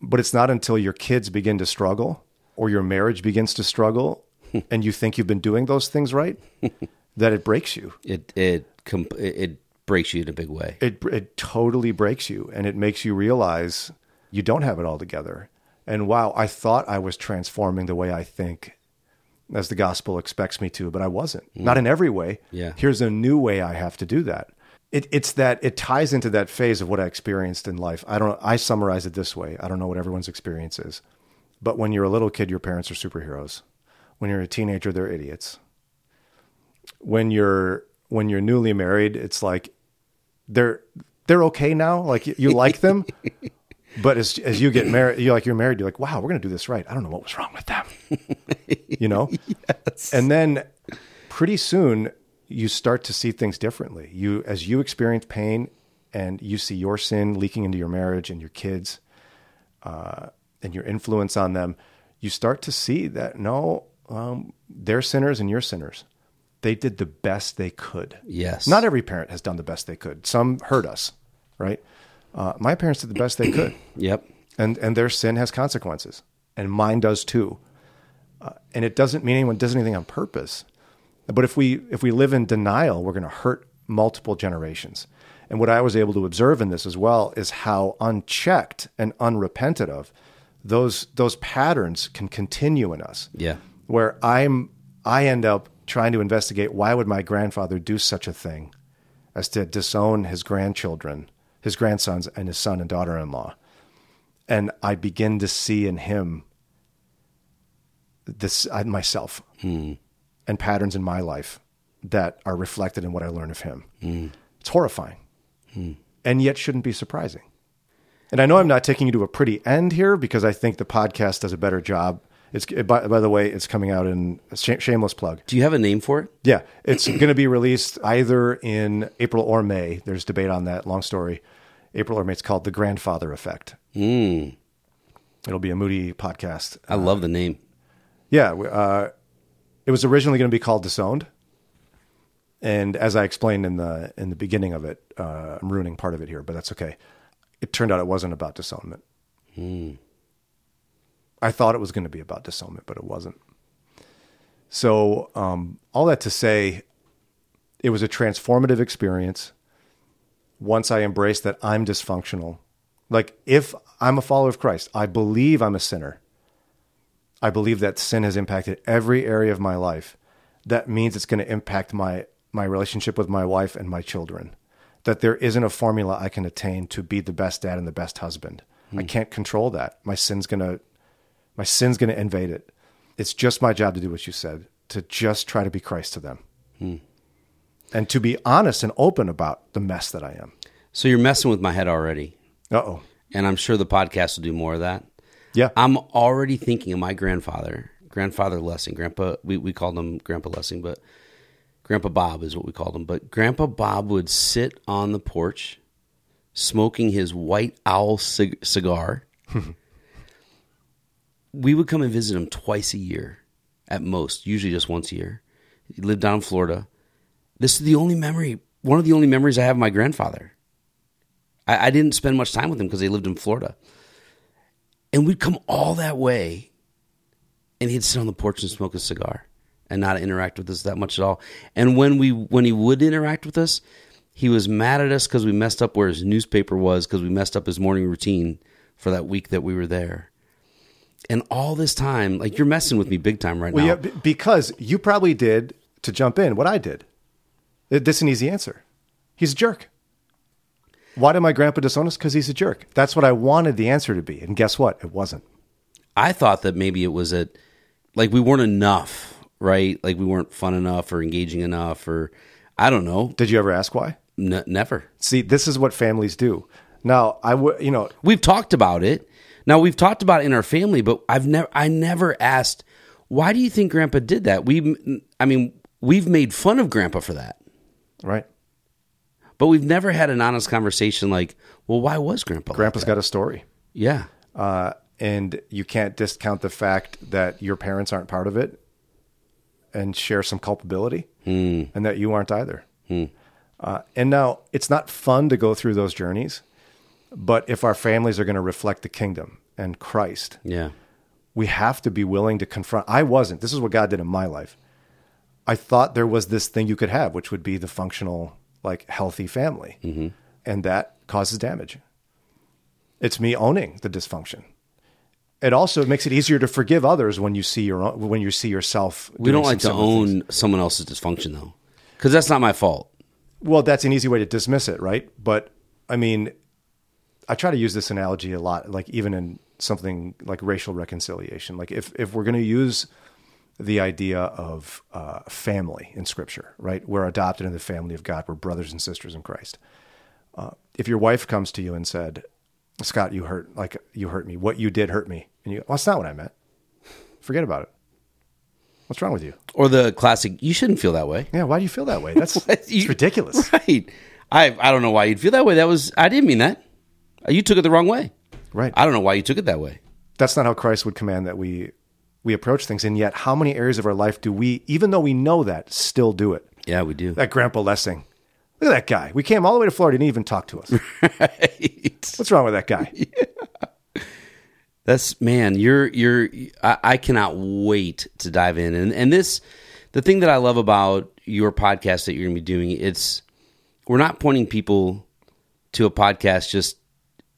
B: But it's not until your kids begin to struggle or your marriage begins to struggle hmm. and you think you've been doing those things right that it breaks you.
A: It it comp- it breaks you in a big way.
B: It it totally breaks you and it makes you realize you don't have it all together. And wow, I thought I was transforming the way I think as the gospel expects me to, but I wasn't. Mm. Not in every way.
A: Yeah.
B: Here's a new way I have to do that. It, it's that it ties into that phase of what I experienced in life. I don't. I summarize it this way. I don't know what everyone's experience is, but when you're a little kid, your parents are superheroes. When you're a teenager, they're idiots. When you're when you're newly married, it's like they're they're okay now. Like you, you like them, but as as you get married, you're like you're married. You're like, wow, we're gonna do this right. I don't know what was wrong with them, you know. And then pretty soon you start to see things differently. You as you experience pain and you see your sin leaking into your marriage and your kids, uh, and your influence on them, you start to see that no, um, they're sinners and you're sinners. They did the best they could.
A: Yes.
B: Not every parent has done the best they could. Some hurt us, right? Uh, my parents did the best they could,
A: Yep.
B: and and their sin has consequences, and mine does too. Uh, and it doesn't mean anyone does anything on purpose. But if we if we live in denial, we're going to hurt multiple generations. And what I was able to observe in this as well is how unchecked and unrepented of those those patterns can continue in us
A: Yeah.
B: where I'm I end up trying to investigate why would my grandfather do such a thing as to disown his grandchildren his grandsons, and his son and daughter in law. And I begin to see in him this I, myself hmm. and patterns in my life that are reflected in what I learn of him. Hmm. It's horrifying hmm. and yet shouldn't be surprising. And I know I'm not taking you to a pretty end here because I think the podcast does a better job. It's by, by the way, it's coming out in sh- shameless plug.
A: Do you have a name for it?
B: Yeah, it's going to be released either in April or May. There's debate on that. Long story. April or May. It's called The Grandfather Effect.
A: Mm,
B: It'll be a Moody podcast.
A: I love the name.
B: Yeah, uh, it was originally going to be called Disowned, and as I explained in the in the beginning of it, uh, I'm ruining part of it here, but that's okay. It turned out it wasn't about disownment. I thought it was going to be about disownment, but it wasn't. So, um, all that to say, it was a transformative experience. Once I embraced that I'm dysfunctional, like if I'm a follower of Christ, I believe I'm a sinner. I believe that sin has impacted every area of my life. That means it's going to impact my my relationship with my wife and my children. That there isn't a formula I can attain to be the best dad and the best husband. I can't control that. My sin's going to my sin's going to invade it. It's just my job to do what you said, to just try to be Christ to them. Hmm. And to be honest and open about the mess that I am.
A: So you're messing with my head already,
B: Uh-oh.
A: and I'm sure the podcast will do more of that.
B: Yeah.
A: I'm already thinking of my grandfather, grandfather Lessing, Grandpa. We we called him Grandpa Lessing, but Grandpa Bob is what we called him. But Grandpa Bob would sit on the porch, smoking his white owl cig- cigar. we would come and visit him twice a year, at most, usually just once a year. He lived down in Florida. This is the only memory, one of the only memories I have of my grandfather. I, I didn't spend much time with him because he lived in Florida. And we'd come all that way, and he'd sit on the porch and smoke a cigar and not interact with us that much at all. And when we when he would interact with us, he was mad at us because we messed up where his newspaper was because we messed up his morning routine for that week that we were there. And all this time, like you're messing with me big time right
B: Well,
A: now.
B: yeah, b- because you probably did to jump in what I did. Is an easy answer. He's a jerk. Why did my grandpa disown us? Because he's a jerk. That's what I wanted the answer to be. And guess what? It wasn't.
A: I thought that maybe it was a like we weren't enough, right? Like we weren't fun enough or engaging enough, or I don't know.
B: Did you ever ask why?
A: N- never.
B: See, this is what families do. Now, I would, you know,
A: We've talked about it. Now we've talked about it in our family, but I've never I never asked why do you think grandpa did that? We I mean, we've made fun of grandpa for that.
B: right?
A: But we've never had an honest conversation like, well, why was grandpa? like
B: Grandpa's
A: that?
B: got a story.
A: Yeah.
B: Uh, and you can't discount the fact that your parents aren't part of it and share some culpability and that you aren't either. Uh, and now it's not fun to go through those journeys, but if our families are going to reflect the kingdom and Christ,
A: Yeah.
B: we have to be willing to confront. I wasn't. This is what God did in my life. I thought there was this thing you could have, which would be the functional, like healthy family, mm-hmm. and that causes damage. It's me owning the dysfunction. It also makes it easier to forgive others when you see your own, when you see yourself.
A: We
B: doing
A: don't like to
B: similar things.
A: own someone else's dysfunction though. Cuz that's not my fault.
B: Well, that's an easy way to dismiss it, right? But I mean, I try to use this analogy a lot, like even in something like racial reconciliation. Like if if we're going to use the idea of uh, family in Scripture, right? We're adopted in the family of God. We're brothers and sisters in Christ. Uh, if your wife comes to you and said, "Scott, you hurt like you hurt me. What you did hurt me," and you, go, well, that's not what I meant. Forget about it. What's wrong with you?
A: Or the classic, you shouldn't feel that way.
B: Yeah, why do you feel that way? That's it's
A: You-
B: ridiculous.
A: Right. I I don't know why you'd feel that way. That was I didn't mean that. You took it the wrong way.
B: Right.
A: I don't know why you took it that way.
B: that's not how Christ would command that we we approach things. And yet, how many areas of our life do we, even though we know that, still do it?
A: Yeah, we do.
B: That Grandpa Lessing, look at that guy. We came all the way to Florida, didn't even talk to us.
A: Right.
B: What's wrong with that guy?
A: That's man, you're you're I, I cannot wait to dive in. And and this the thing that I love about your podcast that you're gonna be doing, it's we're not pointing people to a podcast just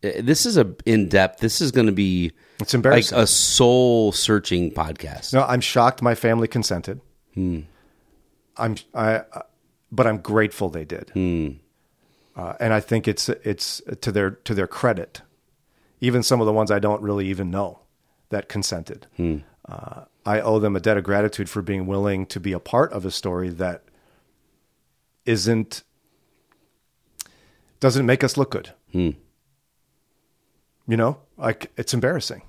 A: this is a in depth. This is gonna be
B: It's
A: like
B: embarrassing.
A: a soul searching podcast.
B: no, I'm shocked my family consented. I'm I, uh, but I'm grateful they did. uh, and I think it's it's to their to their credit. Even some of the ones I don't really even know that consented. Uh, I owe them a debt of gratitude for being willing to be a part of a story that isn't doesn't make us look good. You know, like it's embarrassing.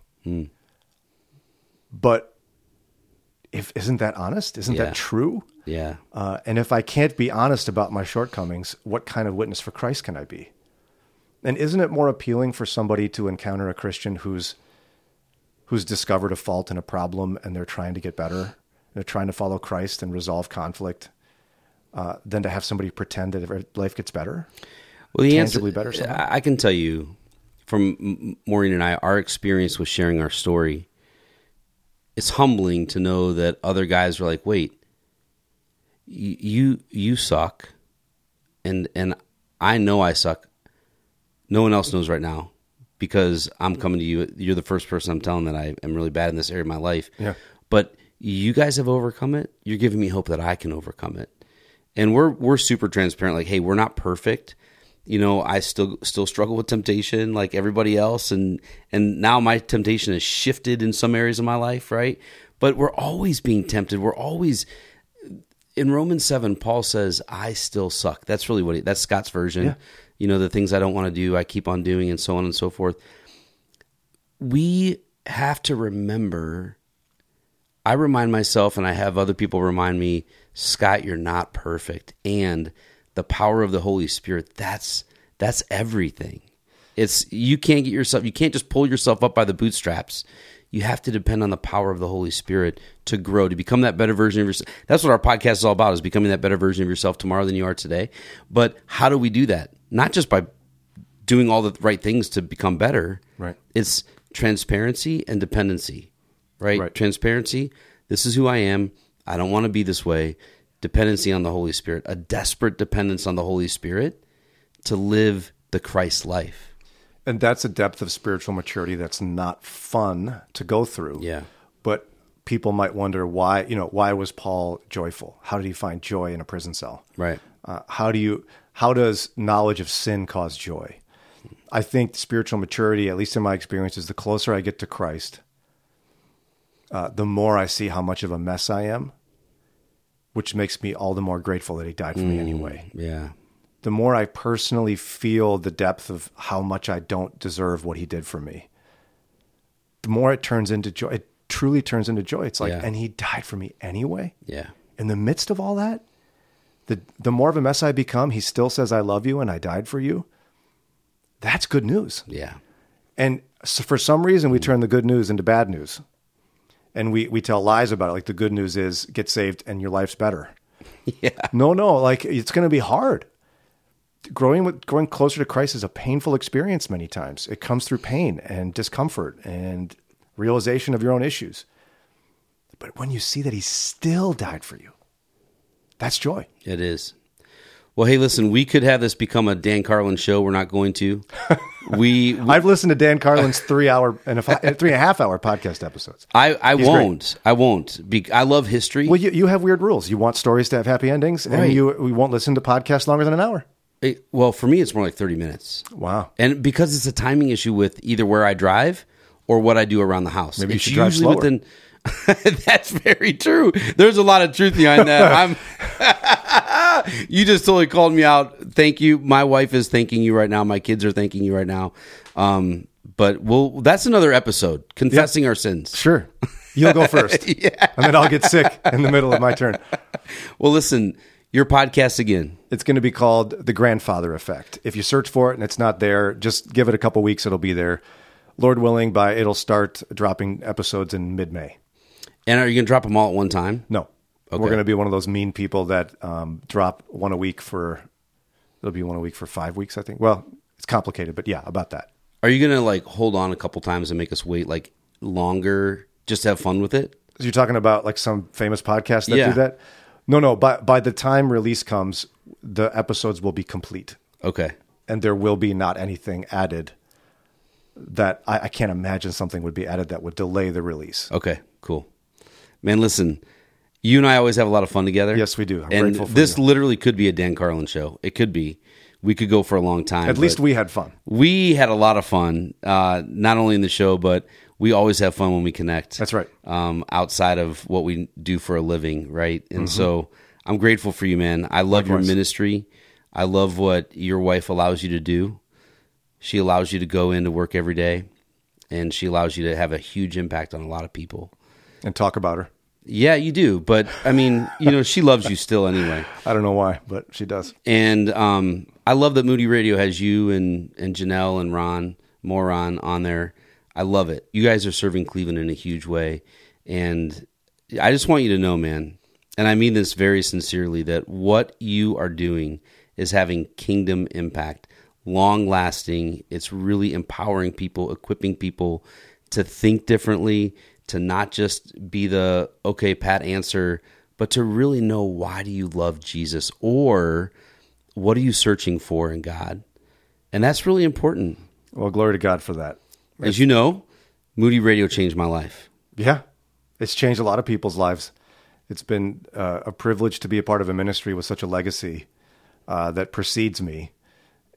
B: But if isn't that honest? Isn't
A: Yeah.
B: that true?
A: Yeah.
B: Uh, and if I can't be honest about my shortcomings, what kind of witness for Christ can I be? And isn't it more appealing for somebody to encounter a Christian who's who's discovered a fault and a problem, and they're trying to get better, they're trying to follow Christ and resolve conflict, uh, than to have somebody pretend that their life gets better?
A: Well, the
B: tangibly
A: answer,
B: better somehow?
A: I can tell you from Maureen and I, our experience with sharing our story. It's humbling to know that other guys are like, "Wait, you you suck," and and I know I suck. No one else knows right now because I'm coming to you. You're the first person I'm telling that I am really bad in this area of my life.
B: Yeah.
A: But you guys have overcome it. You're giving me hope that I can overcome it. And we're we're super transparent. Like, hey, we're not perfect. You know, I still still struggle with temptation like everybody else, and and now my temptation has shifted in some areas of my life, right? But we're always being tempted. We're always in Romans seven. Paul says, "I still suck." That's really what he, that's Scott's version.
B: Yeah.
A: You know, the things I don't want to do, I keep on doing, and so on and so forth. We have to remember I remind myself and I have other people remind me, Scott, you're not perfect. And the power of the Holy Spirit, that's that's everything. It's you can't get yourself you can't just pull yourself up by the bootstraps. You have to depend on the power of the Holy Spirit to grow, to become that better version of yourself. That's what our podcast is all about, is becoming that better version of yourself tomorrow than you are today. But how do we do that? Not just by doing all the right things to become better.
B: Right.
A: It's transparency and dependency, right?
B: Right.
A: Transparency. This is who I am. I don't want to be this way. Dependency on the Holy Spirit, a desperate dependence on the Holy Spirit to live the Christ life.
B: And that's a depth of spiritual maturity that's not fun to go through.
A: Yeah.
B: But people might wonder why, you know, why was Paul joyful? How did he find joy in a prison cell?
A: Right.
B: Uh, how do you how does knowledge of sin cause joy? I think spiritual maturity, at least in my experience, is the closer I get to Christ, uh, the more I see how much of a mess I am, which makes me all the more grateful that he died for me mm, anyway.
A: Yeah.
B: The more I personally feel the depth of how much I don't deserve what he did for me, the more it turns into joy. It truly turns into joy. It's like,
A: Yeah.
B: and he died for me anyway
A: Yeah.
B: in the midst of all that, the the more of a mess I become, he still says I love you and I died for you. That's good news.
A: Yeah.
B: And so for some reason, we mm. turn the good news into bad news, and we we tell lies about it. Like the good news is get saved and your life's better.
A: Yeah.
B: No, no, like it's going to be hard. Growing with growing closer to Christ is a painful experience. Many times, it comes through pain and discomfort and realization of your own issues. But when you see that He still died for you, that's joy.
A: It is. Well, hey, listen, we could have this become a Dan Carlin show. We're not going to. We,
B: I've listened to Dan Carlin's three hour and a fi- uh, three and a half hour podcast episodes.
A: I, I
B: He's
A: won't. I won't. Be, I love history.
B: Well, you, you have weird rules. You want stories to have happy endings,
A: Right.
B: and you we won't listen to podcasts longer than an hour.
A: It- well, for me, it's more like 30 minutes.
B: Wow.
A: And because it's a timing issue with either where I drive or what I do around the house.
B: Maybe you
A: it's
B: should drive slower.
A: within. That's very true. There's a lot of truth behind that. I'm. you just totally called me out. Thank you. My wife is thanking you right now. My kids are thanking you right now. Um, but we'll. That's another episode. Confessing our sins.
B: Sure. You'll go first.
A: Yeah.
B: And then I'll get sick in the middle of my turn.
A: Well, listen. Your podcast again.
B: It's going to be called The Grandfather Effect. If you search for it and it's not there, just give it a couple weeks, it'll be there. Lord willing, by it'll start dropping episodes in mid May.
A: And are you going to drop them all at one time?
B: No.
A: Okay.
B: We're going to be one of those mean people that um, drop one a week for, it'll be one a week for five weeks, I think. Well, it's complicated, but yeah, about that.
A: Are you going to like hold on a couple times and make us wait like longer just to have fun with it?
B: You're talking about like some famous podcast that
A: Yeah.
B: do that? No, no. By by the time release comes, the episodes will be complete,
A: Okay.
B: and there will be not anything added. That I, I can't imagine something would be added that would delay the release.
A: Okay. Cool. Man, listen. You and I always have a lot of fun together.
B: Yes, we do. I'm
A: and
B: grateful for
A: this
B: you.
A: literally could be a Dan Carlin show. It could be. we could go for a long time.
B: At least we had fun.
A: we had a lot of fun, uh, not only in the show, but we always have fun when we connect.
B: That's right.
A: Um, outside of what we do for a living, right? And
B: Mm-hmm.
A: so I'm grateful for you, man. I love your ministry. I love what your wife allows you to do. She allows you to go into work every day, and she allows you to have a huge impact on a lot of people.
B: And talk about her.
A: Yeah, you do. But I mean, you know, she loves you still anyway.
B: I don't know why, but she does.
A: And um, I love that Moody Radio has you and, and Janelle and Ron Moron on there. I love it. You guys are serving Cleveland in a huge way. And I just want you to know, man, and I mean this very sincerely, that what you are doing is having kingdom impact, long lasting. It's really empowering people, equipping people to think differently, to not just be the okay, Pat answer, but to really know why do you love Jesus or what are you searching for in God? And that's really important.
B: Well, glory to God for that.
A: As you know, Moody Radio changed my life.
B: Yeah, it's changed a lot of people's lives. It's been uh, a privilege to be a part of a ministry with such a legacy uh, that precedes me,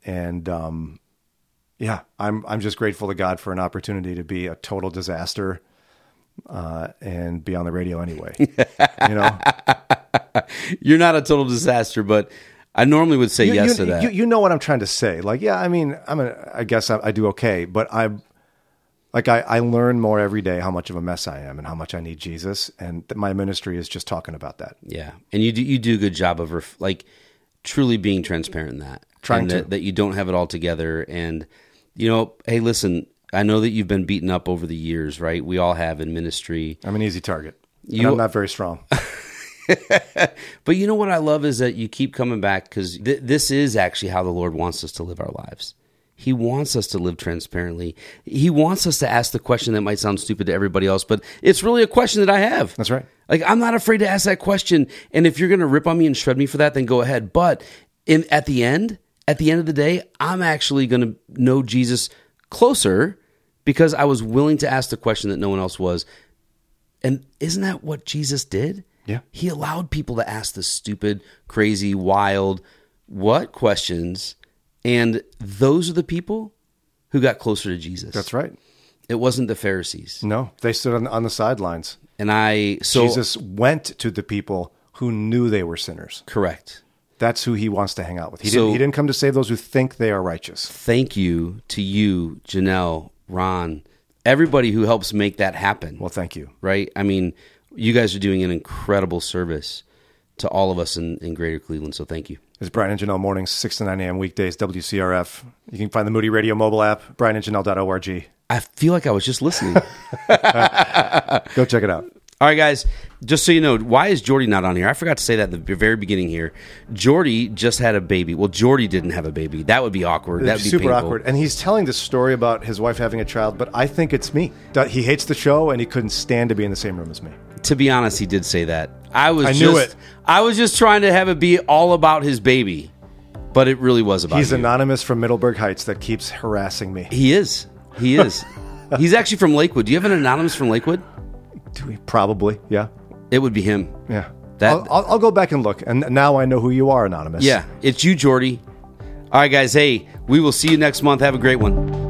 B: and um, yeah, I'm I'm just grateful to God for an opportunity to be a total disaster uh, and be on the radio anyway. you know,
A: You're not a total disaster, but I normally would say
B: you,
A: yes
B: you,
A: to that.
B: You, you know what I'm trying to say? Like, yeah, I mean, I'm a, I guess I, I do okay, but I'm like I, I learn more every day how much of a mess I am and how much I need Jesus, and my ministry is just talking about that.
A: Yeah, and you do you do a good job of ref- like truly being transparent in that,
B: Trying to.
A: that, that you don't have it all together. And you know, hey, listen, I know that you've been beaten up over the years, right? We all have in ministry.
B: I'm an easy target.
A: You-
B: I'm not very strong.
A: But you know what I love is that you keep coming back because th- this is actually how the Lord wants us to live our lives. He wants us to live transparently. He wants us to ask the question that might sound stupid to everybody else, but it's really a question that I have.
B: That's right.
A: Like I'm not afraid to ask that question, and if you're going to rip on me and shred me for that, then go ahead. But in, at the end, at the end of the day, I'm actually going to know Jesus closer because I was willing to ask the question that no one else was. And isn't that what Jesus did?
B: Yeah.
A: He allowed people to ask the stupid, crazy, wild, what questions, and those are the people who got closer to Jesus.
B: That's right.
A: It wasn't the Pharisees.
B: No, they stood on, on the sidelines.
A: And I so
B: Jesus went to the people who knew they were sinners.
A: correct.
B: That's who he wants to hang out with. He,
A: So-
B: didn't, he didn't come to save those who think they are righteous.
A: Thank you to you, Janelle, Ron, everybody who helps make that happen.
B: Well, thank you.
A: right? I mean, you guys are doing an incredible service to all of us in, in Greater Cleveland. So thank you.
B: It's Brian and Janelle mornings, 6 to 9 a.m. weekdays, WCRF. You can find the Moody Radio mobile app, brianandjanelle.org.
A: I feel like I was just listening.
B: Go check it out.
A: All right, guys. Just so you know, why is Jordy not on here? I forgot to say that at the very beginning here. Jordy just had a baby. Well, Jordy didn't have a baby. That would be awkward. That would be
B: super
A: painful.
B: awkward. And he's telling this story about his wife having a child, but I think it's me. He hates the show and he couldn't stand to be in the same room as me.
A: To be honest, he did say that. I was
B: I knew
A: just,
B: it.
A: I was just trying to have it be all about his baby, but it really was about
B: He's
A: you.
B: anonymous from Middleburg Heights that keeps harassing me.
A: He is. He is. He's actually from Lakewood. Do you have an anonymous from Lakewood?
B: Do we- Probably, yeah.
A: It would be him.
B: Yeah.
A: That-
B: I'll, I'll, I'll go back and look. And now I know who you are, Anonymous.
A: Yeah, it's you, Jordy. All right, guys. Hey, we will see you next month. Have a great one.